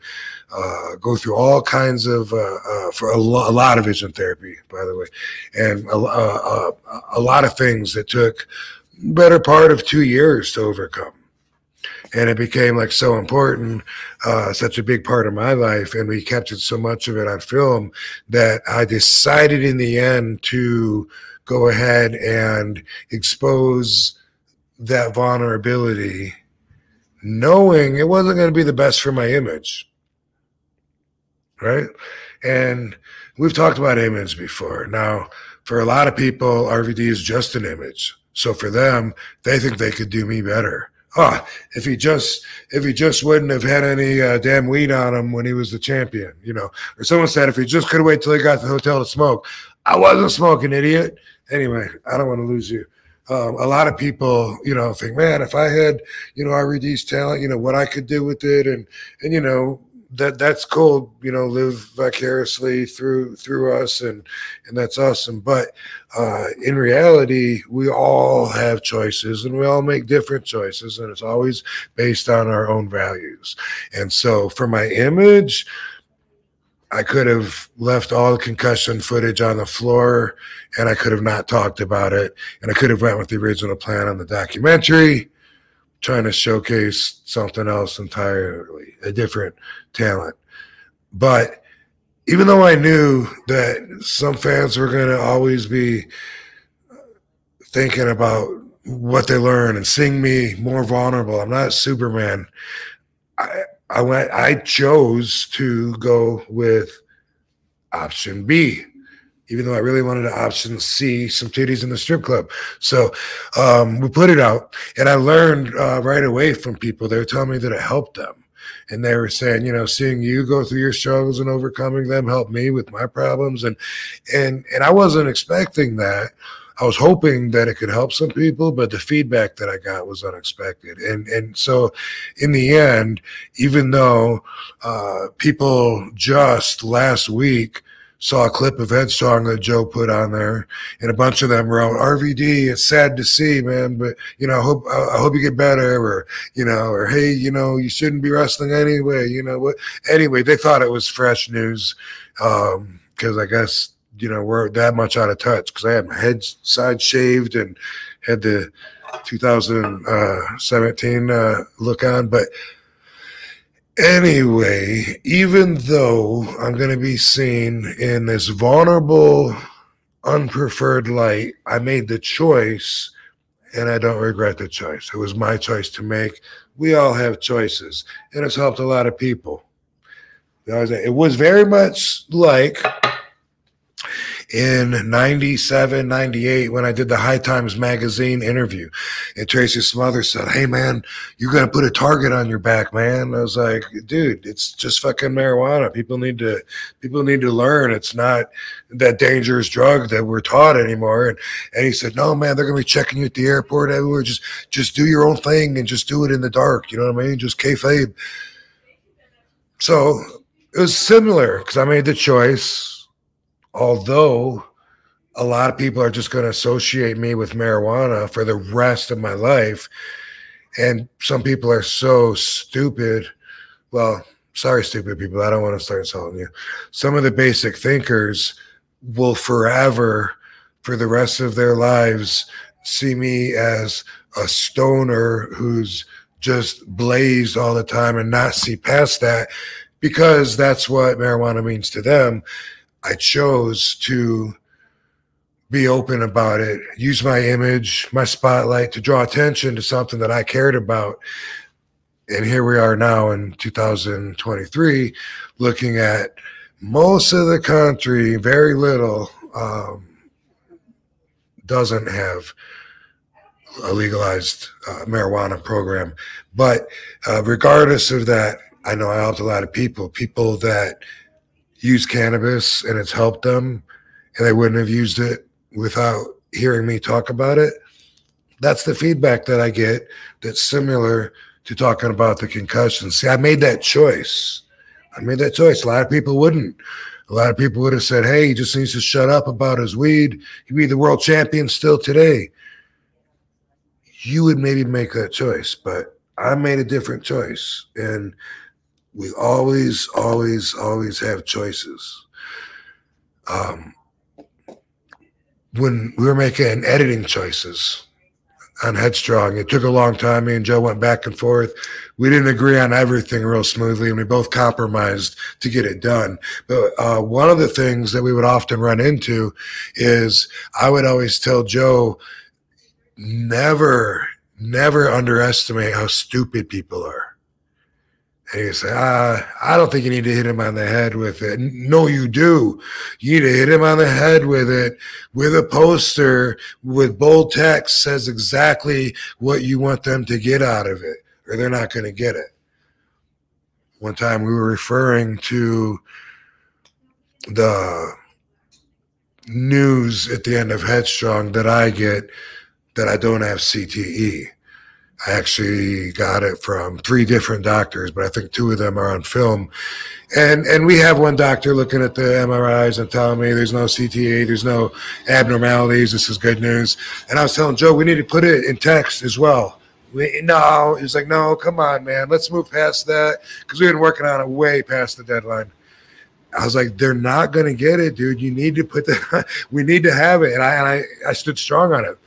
uh, go through all kinds of, uh, uh, for a, lo- a lot of vision therapy, by the way, and a, uh, a lot of things that took better part of two years to overcome and it became like so important uh, such a big part of my life and we captured so much of it on film that i decided in the end to go ahead and expose that vulnerability knowing it wasn't going to be the best for my image. Right? And we've talked about image before. Now for a lot of people rvd is just an image. So for them they think they could do me better oh, if he just if he just wouldn't have had any uh, damn weed on him when he was the champion, you know. Or someone said if he just could waited till he got to the hotel to smoke. I wasn't smoking, idiot. Anyway, I don't want to lose you. Um, a lot of people, you know, think, man, if I had, you know, RVD's talent, you know, what I could do with it, and and you know, that that's cool. You know, live vicariously through through us, and and that's awesome. But uh, in reality, we all have choices, and we all make different choices, and it's always based on our own values. And so, for my image. I could have left all the concussion footage on the floor and I could have not talked about it. And I could have went with the original plan on the documentary, trying to showcase something else entirely, a different talent. But even though I knew that some fans were going to always be thinking about what they learn and seeing me more vulnerable, I'm not Superman. I, I went. I chose to go with option B, even though I really wanted an option C, some titties in the strip club. So um, we put it out, and I learned uh, right away from people. They were telling me that it helped them, and they were saying, you know, seeing you go through your struggles and overcoming them helped me with my problems, and and and I wasn't expecting that. I was hoping that it could help some people, but the feedback that I got was unexpected. And and so in the end, even though uh, people just last week saw a clip of Headstrong that Joe put on there, and a bunch of them wrote RVD. It's sad to see, man, but you know, I hope I hope you get better, or you know, or hey, you know, you shouldn't be wrestling anyway. You know what? Anyway, they thought it was fresh news um, because I guess you know we're that much out of touch because I had my head side shaved and had the 2017 uh, look on, but anyway, even though I'm going to be seen in this vulnerable, unpreferred light, I made the choice and I don't regret the choice. It was my choice to make. We all have choices, and it's helped a lot of people. It was very much like in 97, 98 when I did the High Times magazine interview. And Tracy Smothers said, Hey, man, you're going to put a target on your back, man. I was like, dude, it's just fucking marijuana. People need to, people need to learn. It's not that dangerous drug that we're taught anymore. And, and he said, no, man, they're going to be checking you at the airport everywhere. Just, just do your own thing and just do it in the dark. You know what I mean? Just kayfabe. So it was similar because I made the choice although a lot of people are just going to associate me with marijuana for the rest of my life and some people are so stupid well sorry stupid people i don't want to start insulting you. Some of the basic thinkers will forever for the rest of their lives see me as a stoner who's just blazed all the time and not see past that because that's what marijuana means to them I chose to be open about it, use my image, my spotlight to draw attention to something that I cared about. And here we are now in 2023, looking at most of the country, very little um, doesn't have a legalized uh, marijuana program. But uh, regardless of that, I know I helped a lot of people, people that use cannabis and it's helped them and they wouldn't have used it without hearing me talk about it. That's the feedback that I get that's similar to talking about the concussion. See, I made that choice. I made that choice. A lot of people wouldn't. A lot of people would have said, hey, he just needs to shut up about his weed. He'd be the world champion still today. You would maybe make that choice, but I made a different choice. And we always, always, always have choices. Um, when we were making editing choices on Headstrong, it took a long time. Me and Joe went back and forth. We didn't agree on everything real smoothly, and we both compromised to get it done. But uh, one of the things that we would often run into is I would always tell Joe, never, never underestimate how stupid people are and you say, ah, I don't think you need to hit him on the head with it. No, you do. You need to hit him on the head with it, with a poster, with bold text says exactly what you want them to get out of it, or they're not going to get it. One time we were referring to the news at the end of Headstrong that I get that I don't have CTE. I actually got it from three different doctors, but I think two of them are on film. And and we have one doctor looking at the MRIs and telling me there's no CTE, there's no abnormalities. This is good news. And I was telling Joe we need to put it in text as well. We, no, he's like, no, come on, man, let's move past that because we've been working on it way past the deadline. I was like, they're not going to get it, dude. You need to put the, we need to have it. And I, and I, I stood strong on it.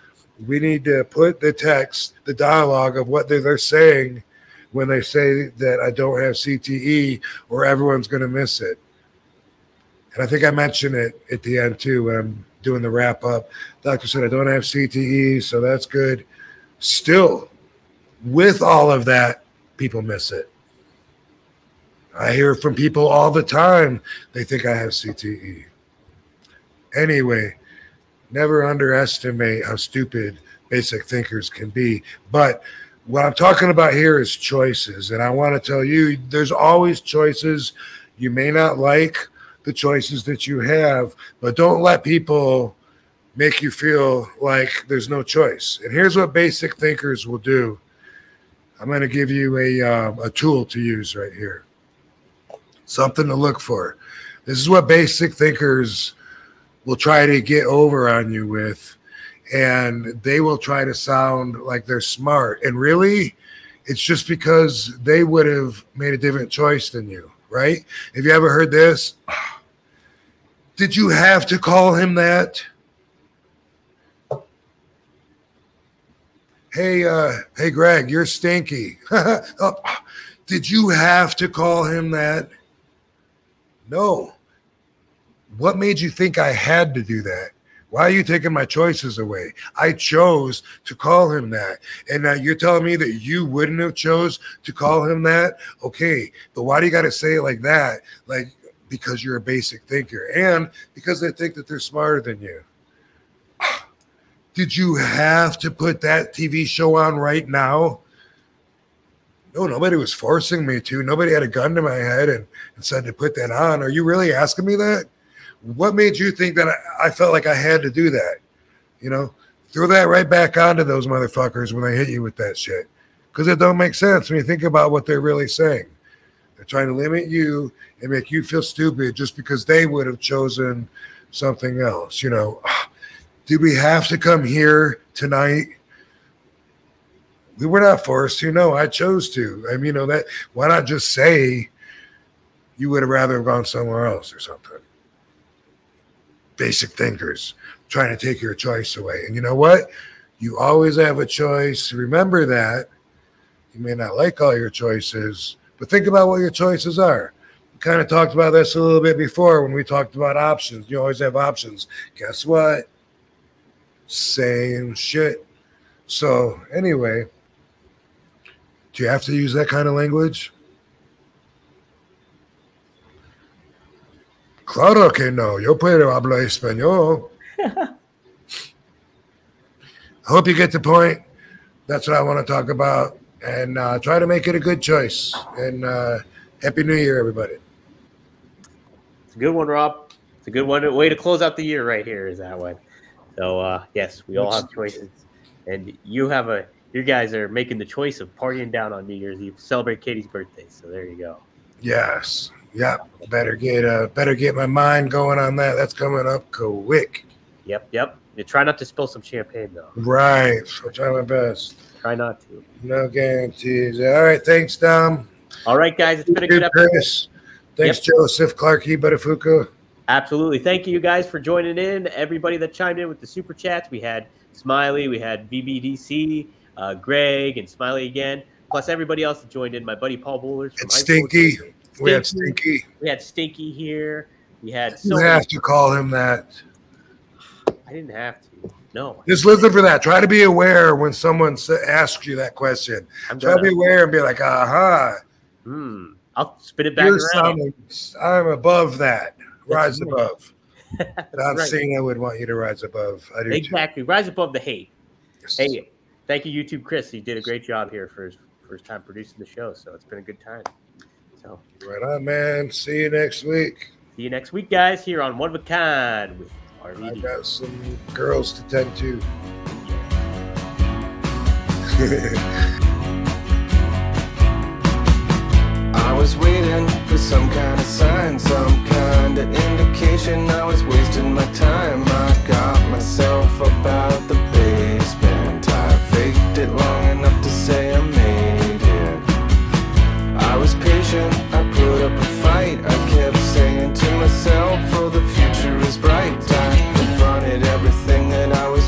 We need to put the text, the dialogue of what they're, saying when they say that I don't have CTE or everyone's going to miss it. And I think I mentioned it at the end too when I'm doing the wrap up. Doctor said I don't have CTE, so that's good. Still, with all of that, people miss it. I hear from people all the time they think I have CTE. Anyway, never underestimate how stupid basic thinkers can be. But what I'm talking about here is choices. And I want to tell you there's always choices. You may not like the choices that you have, but don't let people make you feel like there's no choice. And here's what basic thinkers will do I'm going to give you a, um, a tool to use right here something to look for. This is what basic thinkers will try to get over on you with. And they will try to sound like they're smart. And really, it's just because they would have made a different choice than you, right? Have you ever heard this? Did you have to call him that? Hey, uh, hey, Greg, you're stinky. oh, did you have to call him that? No. What made you think I had to do that? Why are you taking my choices away? I chose to call him that. And now you're telling me that you wouldn't have chose to call him that? Okay, but why do you got to say it like that? Like because you're a basic thinker and because they think that they're smarter than you. Did you have to put that TV show on right now? No, nobody was forcing me to. Nobody had a gun to my head and, and said to put that on. Are you really asking me that? What made you think that I, I felt like I had to do that? You know, throw that right back onto those motherfuckers when they hit you with that shit. Because it don't make sense when you think about what they're really saying. They're trying to limit you and make you feel stupid just because they would have chosen something else. You know, did we have to come here tonight? we were not forced to. No, I chose to. I mean, you know that. Why not just say you would have rather have gone somewhere else or something? Basic thinkers trying to take your choice away. And you know what? You always have a choice. Remember that. You may not like all your choices, but think about what your choices are. We kind of talked about this a little bit before when we talked about options. You always have options. Guess what? Same shit. So, anyway, do you have to use that kind of language? Claro que no. Yo puedo hablar español. I hope you get the point. That's what I want to talk about. And uh, try to make it a good choice. And uh, Happy New Year, everybody. It's a good one, Rob. It's a good one. Way to close out the year right here is that one. So uh, yes, we all have choices, and you have a. You guys are making the choice of partying down on New Year's Eve, to celebrate Katie's birthday. So there you go. Yes. Yep. Better get uh better get my mind going on that. That's coming up quick. Yep, yep. You try not to spill some champagne though. Right. I'll try my best. Try not to. No guarantees. All right. Thanks, Dom. All right, guys. It's been a good episode. Chris. Thanks, Joseph Clarke Buttafuoco. Absolutely. Thank you guys for joining in. Everybody that chimed in with the super chats. We had Smiley, we had VBDC, uh, Greg, and Smiley again. Plus everybody else that joined in. My buddy Paul Bullers. It's school. Stinky. We had Stinky. We had Stinky here. We had You so many- have to call him that. I didn't have to. No. Just listen for that. Try to be aware when someone asks you that question. I'm Try to be aware and be like, aha, hmm, I'll spin it back you're around. sounding, I'm above that. Rise right. above. Don right. Cena would want you to rise above. I do too. Exactly. Rise above the hate. Yes. Hey, thank you, YouTube Chris. He did a great job here for his first time producing the show. So it's been a good time. So Right on, man. See you next week. see you next week, guys, here on One of a Kind with I got some girls to tend to. I was waiting for some kind of sign, some kind of indication I was wasting my time. I got myself about the basement. I faked it long enough to say I was patient, I put up a fight. I kept saying to myself, oh the future is bright. I confronted everything that I was